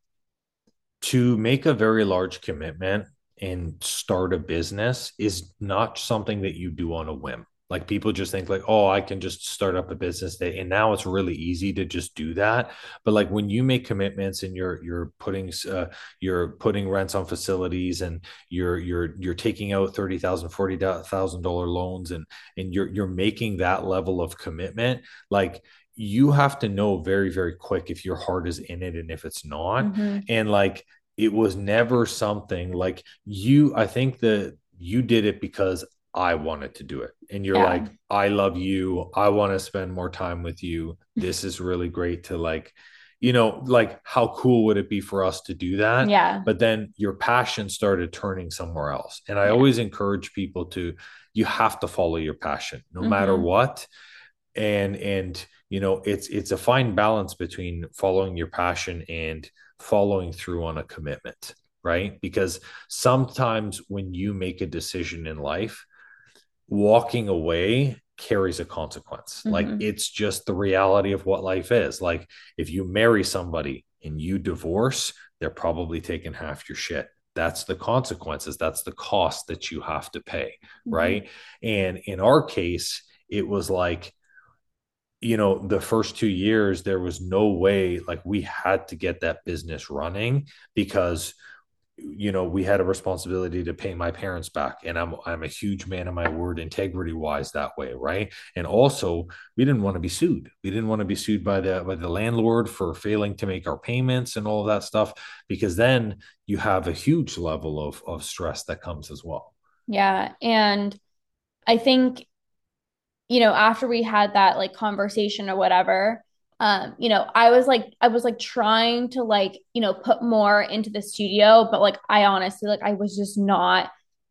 to make a very large commitment and start a business is not something that you do on a whim. Like people just think like, oh, I can just start up a business day. And now it's really easy to just do that. But like when you make commitments and you're you're putting uh, you're putting rents on facilities and you're you're you're taking out thirty thousand, forty thousand dollar loans and and you're you're making that level of commitment, like you have to know very, very quick if your heart is in it and if it's not. Mm-hmm. And like it was never something like you, I think that you did it because I wanted to do it. And you're yeah. like, I love you. I want to spend more time with you. This is really great to like, you know, like how cool would it be for us to do that? Yeah. But then your passion started turning somewhere else. And I yeah. always encourage people to, you have to follow your passion no mm-hmm. matter what. And, and, you know, it's, it's a fine balance between following your passion and following through on a commitment right? Because sometimes when you make a decision in life, walking away carries a consequence. Mm-hmm. Like it's just the reality of what life is. Like if you marry somebody and you divorce, they're probably taking half your shit. That's the consequences. That's the cost that you have to pay. Mm-hmm. Right. And in our case, it was like, you know, the first two years, there was no way, like, we had to get that business running because you know we had a responsibility to pay my parents back and i'm i'm a huge man of my word integrity wise that way right? And also we didn't want to be sued. We didn't want to be sued by the by the landlord for failing to make our payments and all of that stuff because then you have a huge level of of stress that comes as well. Yeah and i think you know after we had that like conversation or whatever um you know i was like i was like trying to like you know put more into the studio but like i honestly like i was just not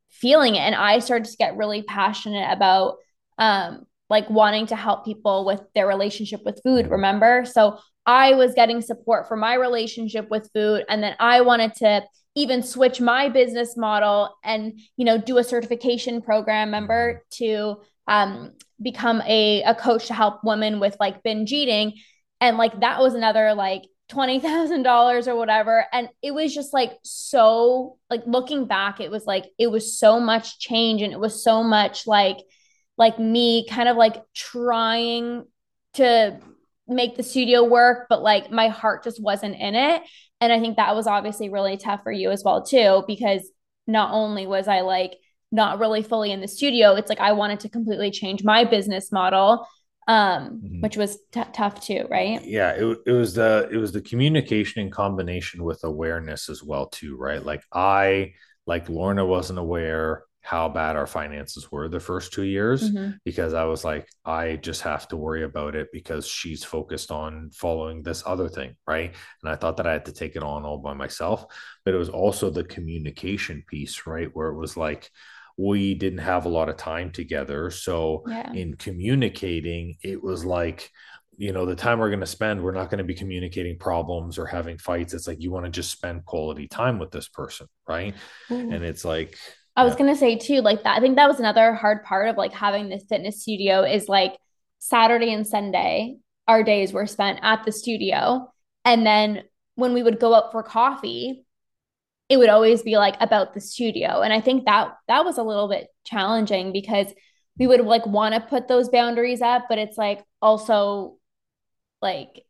feeling it and i started to get really passionate about um like wanting to help people with their relationship with food mm-hmm. remember so i was getting support for my relationship with food and then i wanted to even switch my business model and you know do a certification program member mm-hmm. to um, become a, a coach to help women with like binge eating and like that was another like $20,000 or whatever. And it was just like so, like looking back, it was like, it was so much change and it was so much like, like me kind of like trying to make the studio work, but like my heart just wasn't in it. And I think that was obviously really tough for you as well, too, because not only was I like not really fully in the studio, it's like I wanted to completely change my business model um, mm-hmm. which was t- tough too, right? Yeah, it, it was the it was the communication in combination with awareness as well too, right? Like I like Lorna wasn't aware how bad our finances were the first two years mm-hmm. because I was like, I just have to worry about it because she's focused on following this other thing, right? And I thought that I had to take it on all by myself, but it was also the communication piece, right? Where it was like, we didn't have a lot of time together. So yeah. in communicating, it was like, you know, the time we're going to spend, we're not going to be communicating problems or having fights. It's like you want to just spend quality time with this person, right? Ooh. And it's like, I was going to say too, like that. I think that was another hard part of like having this fitness studio is like Saturday and Sunday, our days were spent at the studio. And then when we would go out for coffee, it would always be like about the studio. And i think that that was a little bit challenging because we would like want to put those boundaries up but it's like also like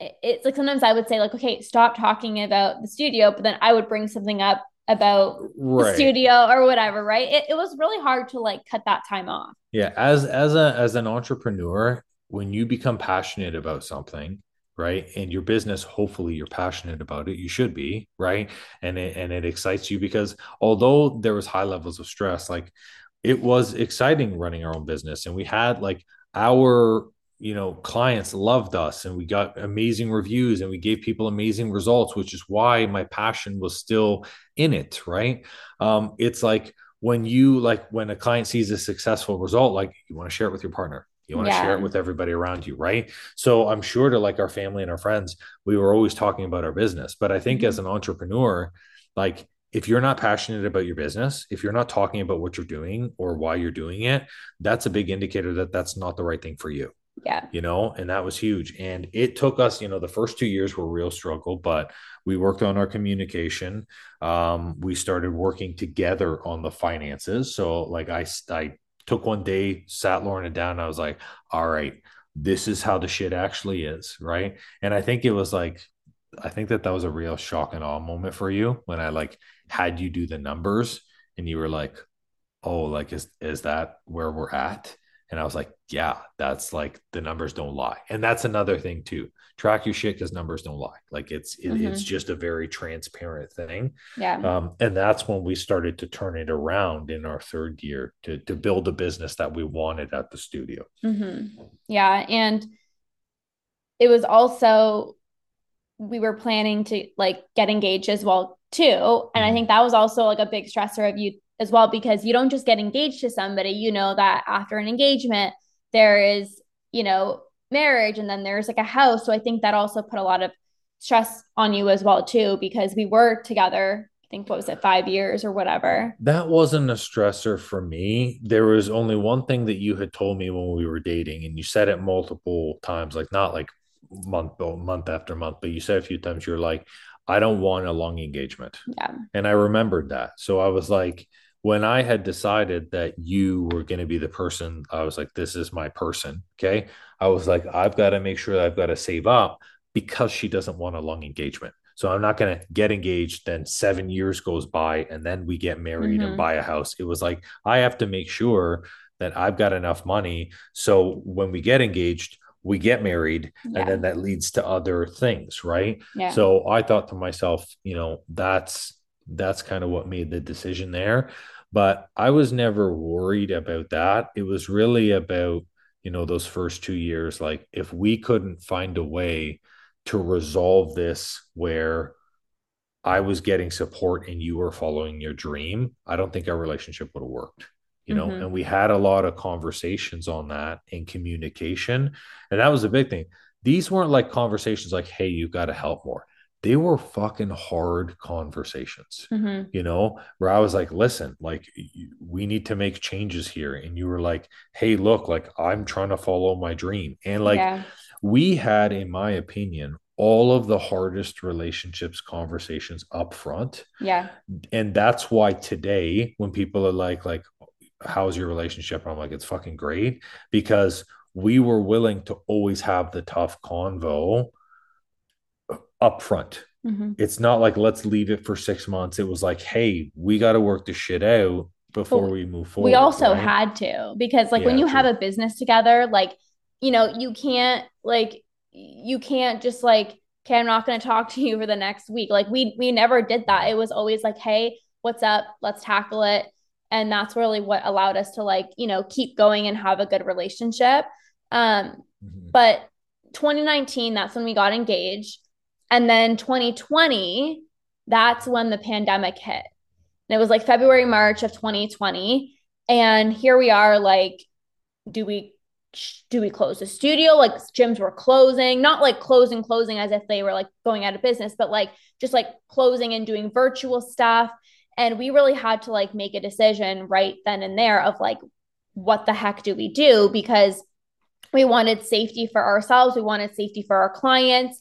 it's like sometimes i would say like okay stop talking about the studio but then i would bring something up about right. the studio or whatever right? It, it was really hard to like cut that time off. Yeah as as a as an entrepreneur when you become passionate about something right? And your business hopefully you're passionate about it. You should be right? And it, and it excites you because although there was high levels of stress like it was exciting running our own business. And we had like our you know clients loved us and we got amazing reviews and we gave people amazing results which is why my passion was still in it right? Um it's like when you like when a client sees a successful result like you want to share it with your partner you want to yeah. share it with everybody around you, right? So I'm sure to like our family and our friends, we were always talking about our business. But I think mm-hmm. as an entrepreneur, like if you're not passionate about your business, if you're not talking about what you're doing or why you're doing it, that's a big indicator that that's not the right thing for you. Yeah. You know, and that was huge. And it took us, you know, the first two years were real struggle, but we worked on our communication. Um, we started working together on the finances. So like I, I took one day, sat Lorna down. I was like, all right, this is how the shit actually is. Right. And I think it was like, I think that that was a real shock and awe moment for you when I like had you do the numbers and you were like, oh, like, is, is that where we're at? And I was like, yeah, that's like the numbers don't lie. And that's another thing too. Track your shit because numbers don't lie. Like it's it, mm-hmm. it's just a very transparent thing. Yeah. Um, and that's when we started to turn it around in our third year to to build a business that we wanted at the studio. Mm-hmm. Yeah. And it was also we were planning to like get engaged as well too. And mm-hmm. I think that was also like a big stressor of you as well because you don't just get engaged to somebody you know that after an engagement there is you know marriage and then there's like a house so i think that also put a lot of stress on you as well too because we were together i think what was it 5 years or whatever that wasn't a stressor for me there was only one thing that you had told me when we were dating and you said it multiple times like not like month oh, month after month but you said a few times you're like I don't want a long engagement. Yeah. And I remembered that. So I was like, when I had decided that you were going to be the person, I was like, this is my person. Okay. I was like, I've got to make sure that I've got to save up because she doesn't want a long engagement. So I'm not going to get engaged. Then seven years goes by and then we get married mm-hmm. and buy a house. It was like, I have to make sure that I've got enough money. So when we get engaged, we get married yeah. and then that leads to other things. Right. Yeah. So I thought to myself, you know, that's, that's kind of what made the decision there. But I was never worried about that. It was really about, you know, those first two years. Like, if we couldn't find a way to resolve this where I was getting support and you were following your dream, I don't think our relationship would have worked. You know, mm-hmm. and we had a lot of conversations on that and communication. And that was a big thing. These weren't like conversations like, hey, you got to help more they were fucking hard conversations, mm-hmm. you know, where I was like, listen, like, we need to make changes here. And you were like, hey, look, like, I'm trying to follow my dream. And like, yeah. we had, in my opinion, all of the hardest relationships conversations up front Yeah. and that's why today when people are like like how's your relationship i'm like it's fucking great because we were willing to always have the tough convo up front Mhm. it's not like let's leave it for six months. It was like hey we got to work the shit out before But we move forward we also right? had to because like when Yeah, you have a business together like you know you can't like you can't just like okay i'm not going to talk to you for the next week. Like we we never did that. It was always like hey what's up? Let's tackle it. And that's really what allowed us to like you know keep going and have a good relationship. Um Mhm. but 2019 that's when we got engaged and then 2020 that's when the pandemic hit and it was like February, March of 2020. And here we are, like, do we do we close the studio? Like gyms were closing, not like closing, closing as if they were like going out of business, but like just like closing and doing virtual stuff. And we really had to like make a decision right then and there of like, what the heck do we do? Because we wanted safety for ourselves, we wanted safety for our clients.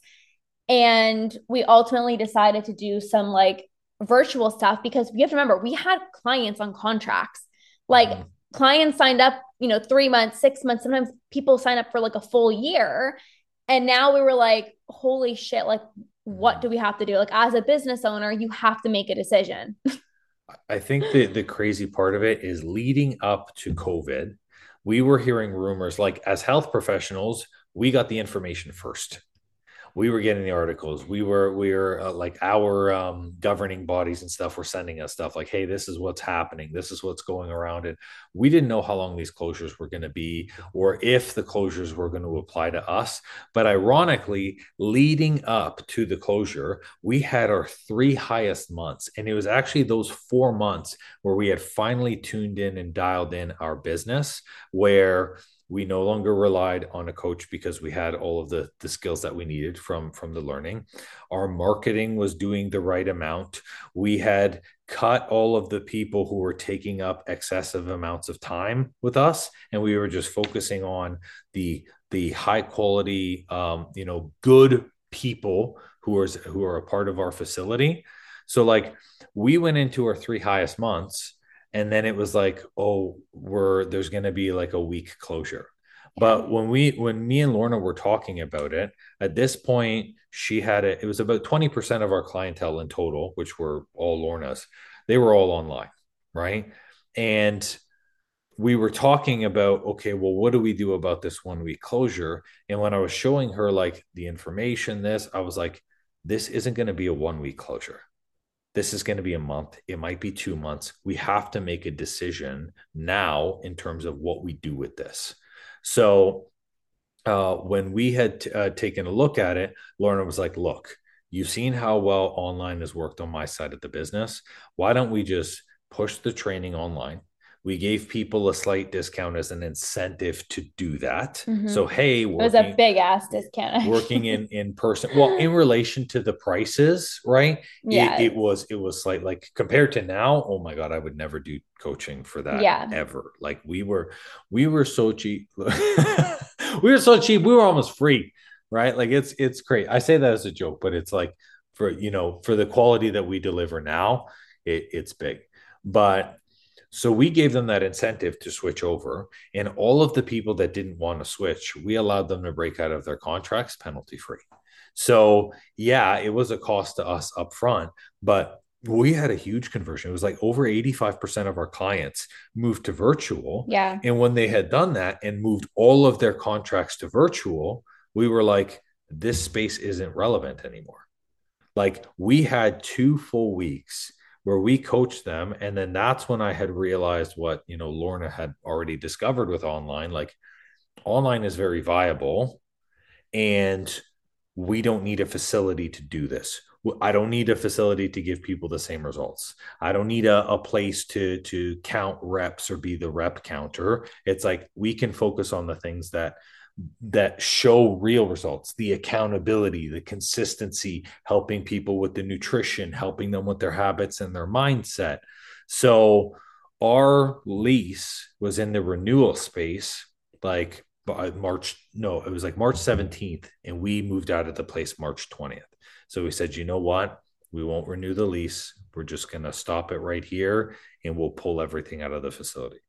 And we ultimately decided to do some like virtual stuff because we have to remember we had clients on contracts. Like Mhm. clients signed up, you know, three months, six months, sometimes people sign up for like a full year. And now we were like, holy shit, like, what do we have to do? Like, as a business owner, you have to make a decision. I think the the crazy part of it is leading up to COVID, we were hearing rumors like as health professionals, we got the information first. We were getting the articles. We were we were uh, like our um, governing bodies and stuff were sending us stuff like, "Hey, this is what's happening. This is what's going around." And we didn't know how long these closures were going to be, or if the closures were going to apply to us. But ironically, leading up to the closure, we had our three highest months, and it was actually those four months where we had finally tuned in and dialed in our business, where we no longer relied on a coach because we had all of the, the skills that we needed from from the learning. Our marketing was doing the right amount. We had cut all of the people who were taking up excessive amounts of time with us and we were just focusing on the the high quality um, you know good people who are who are a part of our facility. So like we went into our three highest months and then it was like oh we're there's going to be like a week closure. But when we when me and lorna were talking about it at this point she had it it was about 20% of our clientele in total which were all lorna's. They were all online right? And we were talking about okay well what do we do about this one week closure? And when i was showing her like the information this i was like this isn't going to be a one week closure this is going to be a month. It might be two months. We have to make a decision now in terms of what we do with this. So, uh, when we had t- uh, taken a look at it, Lorna was like, Look, you've seen how well online has worked on my side of the business. Why don't we just push the training online? We gave people a slight discount as an incentive to do that. Mhm. So, hey, It was a big ass discount. working in in person well in relation to the prices right yeah. it, it was it was like like compared to now oh my god i would never do coaching for that Yeah. ever like we were we were so cheap we were so cheap we were almost free right like it's it's great i say that as a joke but it's like for you know for the quality that we deliver now it, it's big but so we gave them that incentive to switch over and all of the people that didn't want to switch we allowed them to break out of their contracts penalty free so yeah it was a cost to us up front but we had a huge conversion it was like over 85% of our clients moved to virtual yeah. and when they had done that and moved all of their contracts to virtual, we were like, this space isn't relevant anymore. Like we had two full weeks where we coached them. And then that's when I had realized what, you know, Lorna had already discovered with online. Like online is very viable and we don't need a facility to do this. I don't need a facility to give people the same results. I don't need a, a place to to count reps or be the rep counter. It's like we can focus on the things that that show real results, the accountability, the consistency, helping people with the nutrition, helping them with their habits and their mindset. So our lease was in the renewal space like by March, no, it was like March 17th, and we moved out of the place March 20th. So we said, you know what? We won't renew the lease. We're just going to stop it right here and we'll pull everything out of the facility.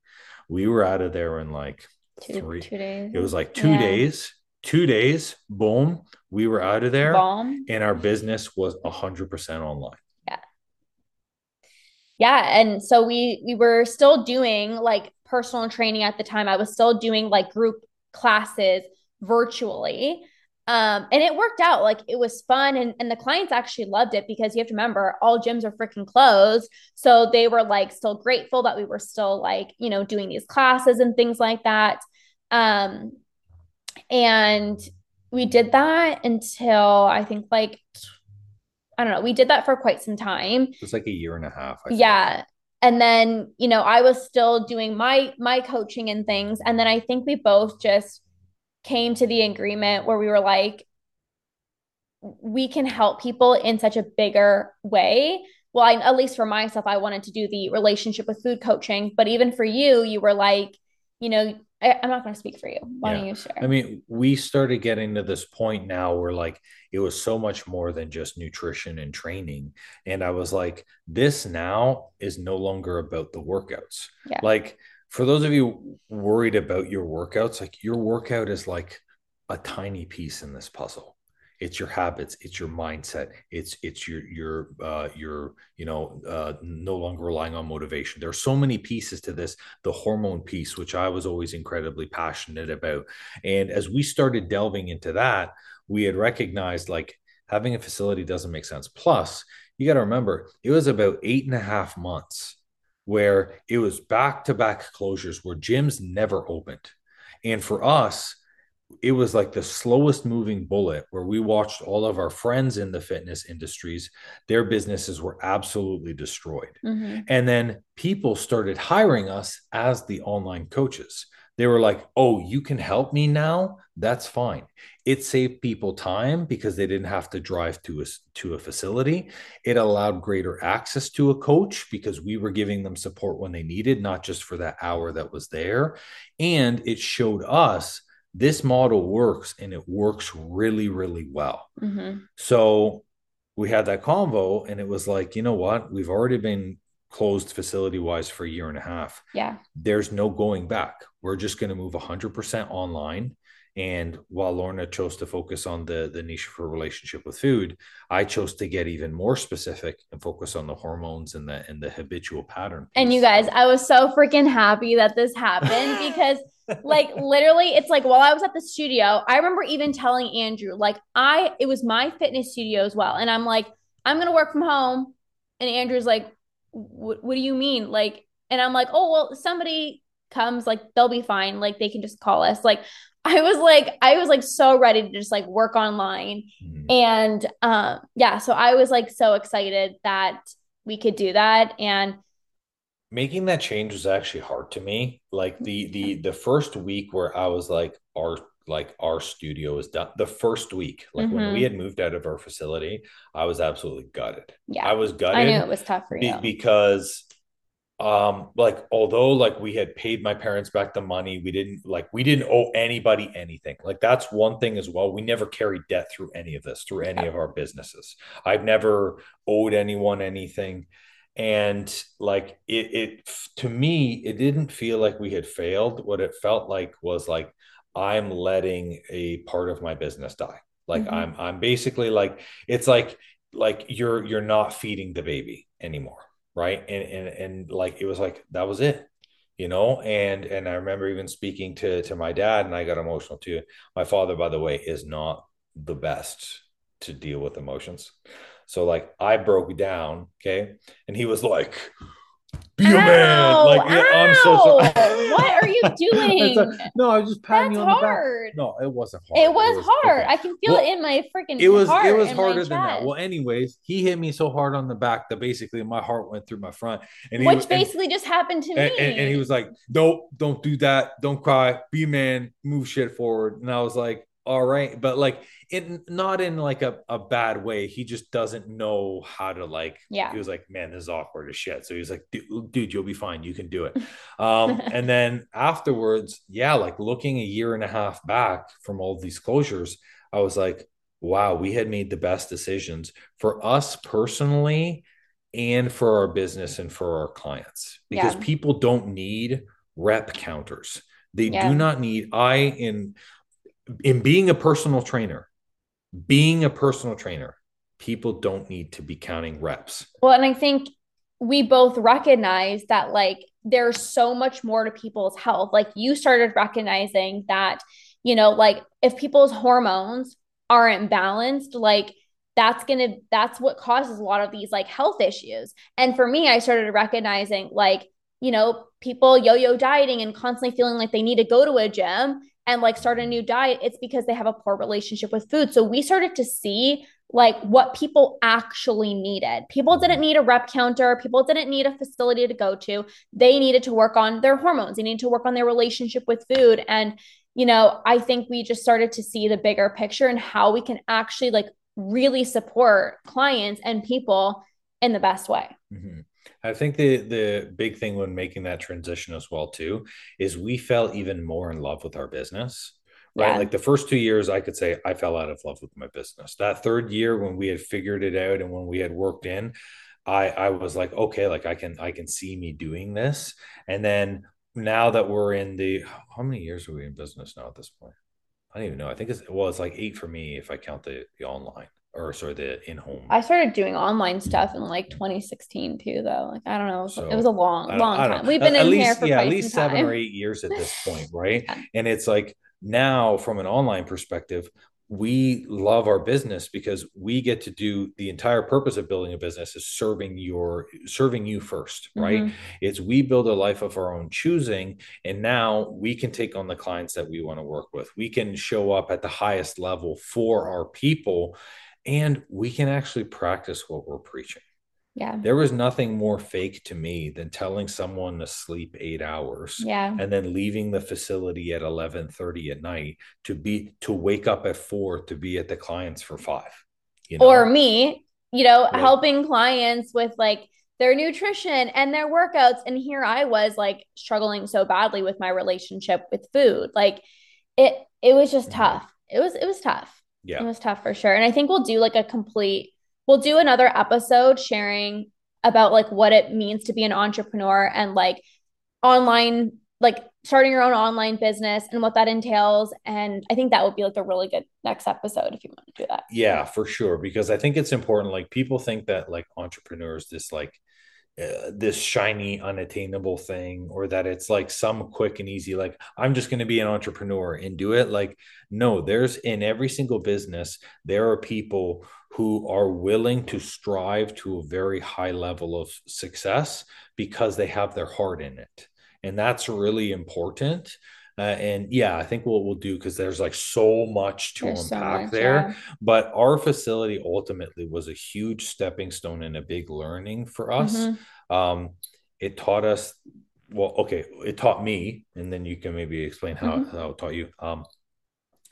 We were out of there in like Two, three, two days. it was like two Yeah. days, two days, boom, we were out of there Bomb. and our business was 100% online. Yeah, Yeah. and so we we were still doing like personal training at the time. I was still doing like group classes virtually. Um, and it worked out. Like it was fun and, and the clients actually loved it because you have to remember all gyms are freaking closed. So they were like still grateful that we were still like, you know, doing these classes and things like that. Um, and we did that until I think like I don't know, we did that for quite some time. It was like a year and a half. I think. Yeah. And then, you know, I was still doing my my coaching and things. And then I think we both just came to the agreement where we were like, we can help people in such a bigger way. Well, I, at least for myself, I wanted to do the relationship with food coaching. But even for you, you were like, you know, I, I'm not going to speak for you. Why don't you share? I mean, we started getting to this point now where like it was so much more than just nutrition and training. And I was like, this now is no longer about the workouts. Yeah. Like for those of you worried about your workouts, like your workout is like a tiny piece in this puzzle. It's your habits, it's your mindset, it's it's your your uh your you know uh no longer relying on motivation. There are so many pieces to this the hormone piece, which I was always incredibly passionate about. And as we started delving into that, we had recognized like having a facility doesn't make sense. Plus, you got to remember, it was about eight and a half months where it was back to back closures where gyms never opened. And for us, it was like the slowest moving bullet where we watched all of our friends in the fitness industries, their businesses were absolutely destroyed. Mhm. And then people started hiring us as the online coaches. They were like, oh, you can help me now? That's fine. It saved people time because they didn't have to drive to a, to a facility. It allowed greater access to a coach because we were giving them support when they needed, not just for that hour that was there. And it showed us this model works and it works really, really well. Mhm. So we had that convo, and it was like, you know what? We've already been closed facility wise for a year and a half. Yeah. There's no going back. We're just going to move 100% online. And while Lorna chose to focus on the, the niche for relationship with food, I chose to get even more specific and focus on the hormones and the and the habitual pattern. And you guys, I was so freaking happy that this happened because like literally it's like while I was at the studio, I remember even telling Andrew, like I it was my fitness studio as well. And I'm like, I'm gonna work from home. And Andrew's like, what what do you mean? Like, and I'm like, oh well, somebody comes, like they'll be fine. Like they can just call us. Like I was like, I was like so ready to just like work online. Mhm. And um, yeah, so I was like so excited that we could do that. And making that change was actually hard to me like the the the first week where i was like our like our studio was done the first week like when Mhm. we had moved out of our facility i was absolutely gutted. Yeah, i was gutted I knew it was tough for you. because um like although like we had paid my parents back the money we didn't like we didn't owe anybody anything. Like that's one thing as well we never carried debt through any of this through any of our businesses. I've never owed anyone anything and like it it to me it didn't feel like we had failed. What it felt like was like i'm letting a part of my business die. Like Mhm. i'm i'm basically like it's like like you're you're not feeding the baby anymore right? And and and like it was like that was it you know? And and i remember even speaking to to my dad and i got emotional too. My father by the way is not the best to deal with emotions. So like i broke down okay? And he was like be a man Ow, like yeah, i'm so sorry. What are you doing? Like, no i was just patting That's you on the back hard. no it wasn't hard It was hard. okay. I can feel Well, it in my freaking it was it was harder than that. Well, anyways, he hit me so hard on the back that basically my heart went through my front, and which was- and- basically just happened to me. and, and, and he was like, "Nope, don't do that. Don't cry. Be a man. Move shit forward." And I was like, all right but like it not in like a, a bad way. He just doesn't know how to like yeah. he was like man this is awkward as shit. So he was like dude you'll be fine. You can do it. Um and then afterwards yeah like looking a year and a half back from all these closures i was like wow we had made the best decisions for us personally and for our business and for our clients. Because yeah. people don't need rep counters. They yeah. do not need i in in being a personal trainer, being a personal trainer, people don't need to be counting reps. Well, and I think we both recognize that like there's so much more to people's health. Like you started recognizing that, you know, like if people's hormones aren't balanced, like that's going to that's what causes a lot of these like health issues. And for me, I started recognizing like, you know, people yo-yo dieting and constantly feeling like they need to go to a gym and like start a new diet, it's because they have a poor relationship with food. So we started to see like what people actually needed. People didn't need a rep counter, people didn't need a facility to go to. They needed to work on their hormones, they needed to work on their relationship with food. And, you know, I think we just started to see the bigger picture and how we can actually like really support clients and people in the best way. Mm-hmm. I think the the big thing when making that transition as well too is we fell even more in love with our business. Right. Yeah. Like the first two years, I could say I fell out of love with my business. That third year, when we had figured it out and when we had worked in, I I was like, okay, like I can I can see me doing this. And then now that we're in the how many years are we in business now at this point? I don't even know. I think it's well, it's like eight for me if I count the the online or sorry, the in home. I started doing online stuff in like 2016 too, though. Like I don't know, so, it was a long, long time. We've been at in least, here for yeah, at least seven time. or eight years at this point, right? yeah. And it's like now, from an online perspective, we love our business because we get to do the entire purpose of building a business is serving your serving you first right mm-hmm. it's we build a life of our own choosing and now we can take on the clients that we want to work with we can show up at the highest level for our people and we can actually practice what we're preaching. Yeah. There was nothing more fake to me than telling someone to sleep 8 hours yeah. and then leaving the facility at 11:30 at night to be to wake up at 4 to be at the clients for 5. You know? Or me, you know, yeah. helping clients with like their nutrition and their workouts and here I was like struggling so badly with my relationship with food. Like it it was just mm-hmm. tough. It was it was tough. Yeah. It was tough for sure. And I think we'll do like a complete, we'll do another episode sharing about like what it means to be an entrepreneur and like online, like starting your own online business and what that entails. And I think that would be like a really good next episode if you want to do that. Yeah, for sure. Because I think it's important. Like people think that like entrepreneurs, this like, uh, this shiny unattainable thing or that it's like some quick and easy like i'm just going to be an entrepreneur and do it like no there's in every single business there are people who are willing to strive to a very high level of success because they have their heart in it. And that's really important uh, and yeah, I think what we'll do because there's like so much to there's unpack so much, there. Yeah. But our facility ultimately was a huge stepping stone and a big learning for us. Mm-hmm. Um, it taught us, well, okay, it taught me, and then you can maybe explain how, mm-hmm. how it taught you. Um,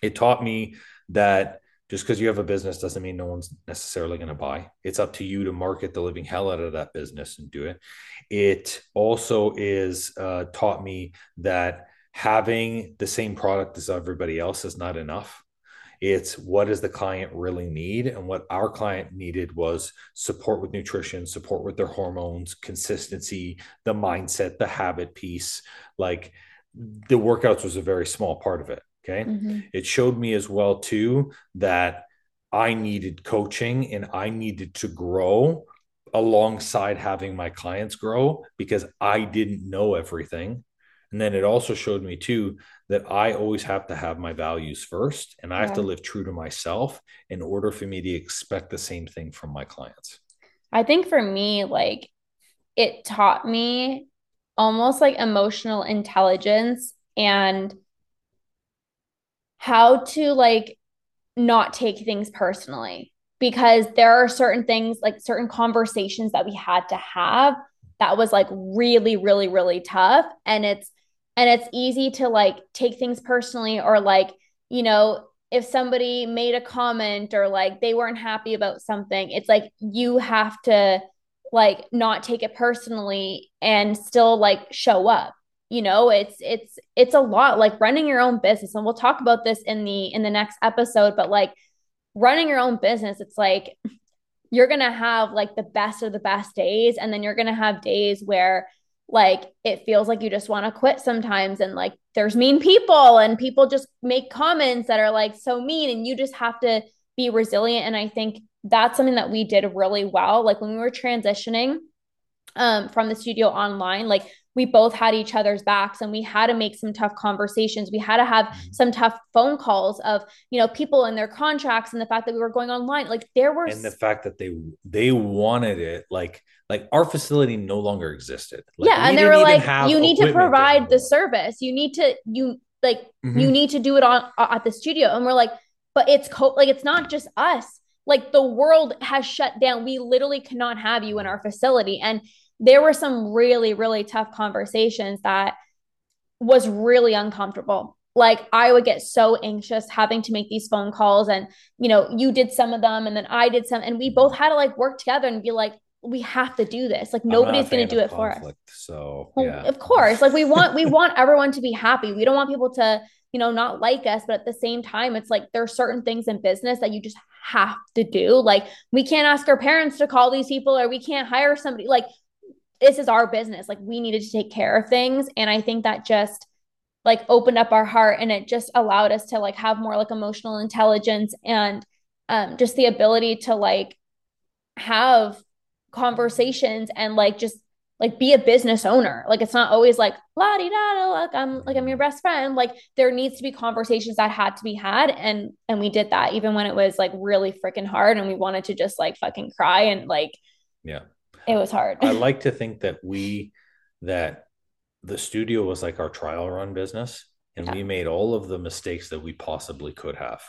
it taught me that just because you have a business doesn't mean no one's necessarily going to buy. It's up to you to market the living hell out of that business and do it. It also is uh, taught me that having the same product as everybody else is not enough. It's what does the client really need? And what our client needed was support with nutrition, support with their hormones, consistency, the mindset, the habit piece. Like the workouts was a very small part of it. Okay. Mm-hmm. It showed me as well, too, that I needed coaching and I needed to grow alongside having my clients grow because I didn't know everything and then it also showed me too that I always have to have my values first and I yeah. have to live true to myself in order for me to expect the same thing from my clients. I think for me, like it taught me almost like emotional intelligence and how to like not take things personally because there are certain things like certain conversations that we had to have that was like really really really tough and it's and it's easy to like take things personally or like you know if somebody made a comment or like they weren't happy about something, it's like you have to like not take it personally and still like show up. You know, it's it's it's a lot like running your own business and we'll talk about this in the in the next episode, but like running your own business, it's like you're going to have like the best of the best days and then you're going to have days where like it feels like you just want to quit sometimes and like there's mean people and people just make comments that are like so mean and you just have to be resilient. And i think that's something that we did really well. Like when we were transitioning um, from the studio online like we both had each other's backs and we had to make some tough conversations. We had to have mm-hmm. some tough phone calls of you know people and their contracts and the fact that we were going online. Like there were and the fact that they they wanted it like like our facility no longer existed. Like, yeah and they were like you need to provide the service. You need to you like mm-hmm. you need to do it on at the studio. And we're like but it's co- like it's not just us. Like the world has shut down. We literally cannot have you in our facility. And there were some really, really tough conversations that was really uncomfortable. Like I would get so anxious having to make these phone calls and you know, you did some of them and then I did some and we both had to like work together and be like we have to do this. Like nobody's going to do it conflict, for us. So, yeah. of course, like we want we want everyone to be happy. We don't want people to, you know, not like us, but at the same time it's like there are certain things in business that you just have to do. Like we can't ask our parents to call these people or we can't hire somebody. Like this is our business. Like we needed to take care of things. And I think that just like opened up our heart and it just allowed us to like have more like emotional intelligence and um, just the ability to like have conversations and like just like be a business owner. Like it's not always like la di da like I'm like I'm your best friend. Like there needs to be conversations that had to be had and and we did that even when it was like really freaking hard and we wanted to just like fucking cry and like yeah it was hard. I like to think that we that the studio was like our trial run business and yeah. we made all of the mistakes that we possibly could have.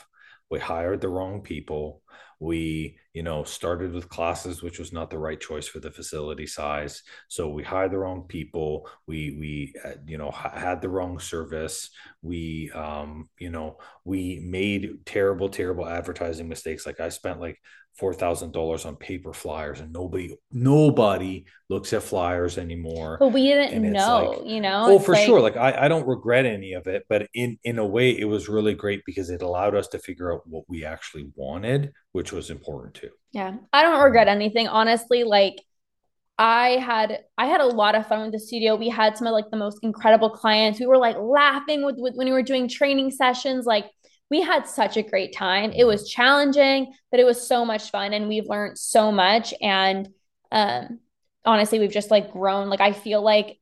We hired the wrong people. We, you know, started with classes which was not the right choice for the facility size. So we hired the wrong people. We we uh, you know had the wrong service. We um you know we made terrible terrible advertising mistakes. Like I spent like four thousand dollars on paper flyers, and nobody nobody looks at flyers anymore. But we didn't know, like, you know. Oh, for like... sure. Like I, I don't regret any of it, but in in a way, it was really great because it allowed us to figure out what we actually wanted, which was important too. Yeah, I don't um, regret anything, honestly. Like I had I had a lot of fun with the studio. We had some of like the most incredible clients. We were like laughing with, with when we were doing training sessions, like we had such a great time. It was challenging, but it was so much fun and we've learned so much. And um, honestly, we've just like grown. Like, I feel like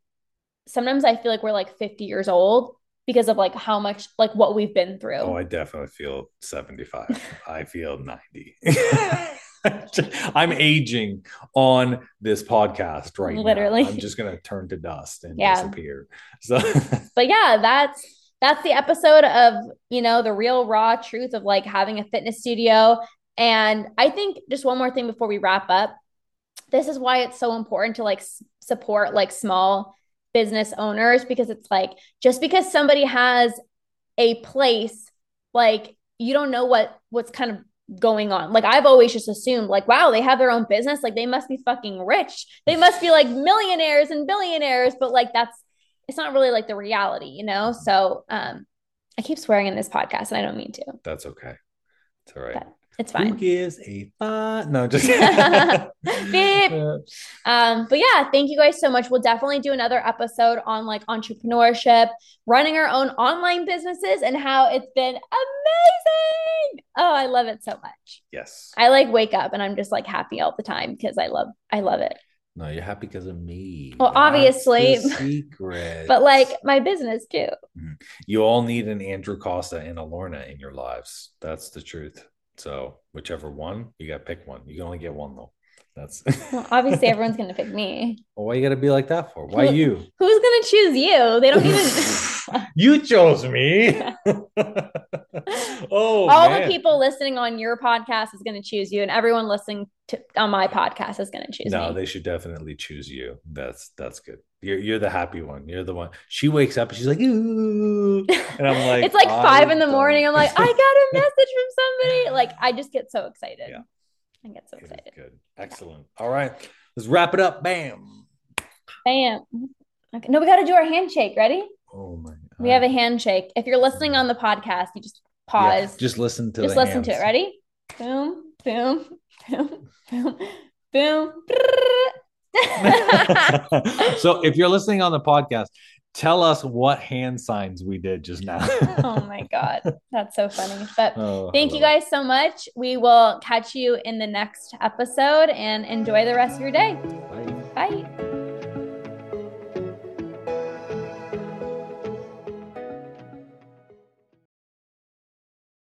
sometimes I feel like we're like 50 years old because of like how much, like what we've been through. Oh, I definitely feel 75. I feel 90. I'm aging on this podcast right Literally. now. I'm just gonna turn to dust and yeah. disappear. So, but yeah, that's that's the episode of, you know, the real raw truth of like having a fitness studio. And I think just one more thing before we wrap up. This is why it's so important to like support like small business owners because it's like just because somebody has a place like you don't know what what's kind of going on. Like I've always just assumed like wow, they have their own business, like they must be fucking rich. They must be like millionaires and billionaires, but like that's it's not really like the reality, you know? So um I keep swearing in this podcast and I don't mean to. That's okay. It's all right. But it's fine. Who gives a fuck? No, just beep. Um, but yeah, thank you guys so much. We'll definitely do another episode on like entrepreneurship, running our own online businesses, and how it's been amazing. Oh, I love it so much. Yes. I like wake up and I'm just like happy all the time because I love I love it. No, you're happy because of me. Well, That's obviously, secret. but like my business too. Mm-hmm. You all need an Andrew Costa and a Lorna in your lives. That's the truth. So whichever one, you got to pick one. You can only get one though. That's well, obviously everyone's gonna pick me. Well, why you gotta be like that for? Why Who, you? Who's gonna choose you? They don't even. you chose me. oh, all man. the people listening on your podcast is gonna choose you, and everyone listening to on my podcast is gonna choose. No, me. they should definitely choose you. That's that's good. You're you're the happy one. You're the one. She wakes up and she's like, ooh. And I'm like, it's like five in the morning. I'm like, I got a message from somebody. Like, I just get so excited. Yeah. I get so Good, excited. good. Excellent. All right. Let's wrap it up. Bam. Bam. Okay. No, we got to do our handshake. Ready? Oh my We have a handshake. If you're listening on the podcast, you just Yeah, pause. just listen to just listen to it. Ready? Boom, boom, boom, boom, boom. so if you're listening on the podcast, tell us what hand signs we did just now. oh my God. That's so funny. But Oh, thank you guys so much. We will catch you in the next episode and enjoy the rest of your day. Bye. Bye.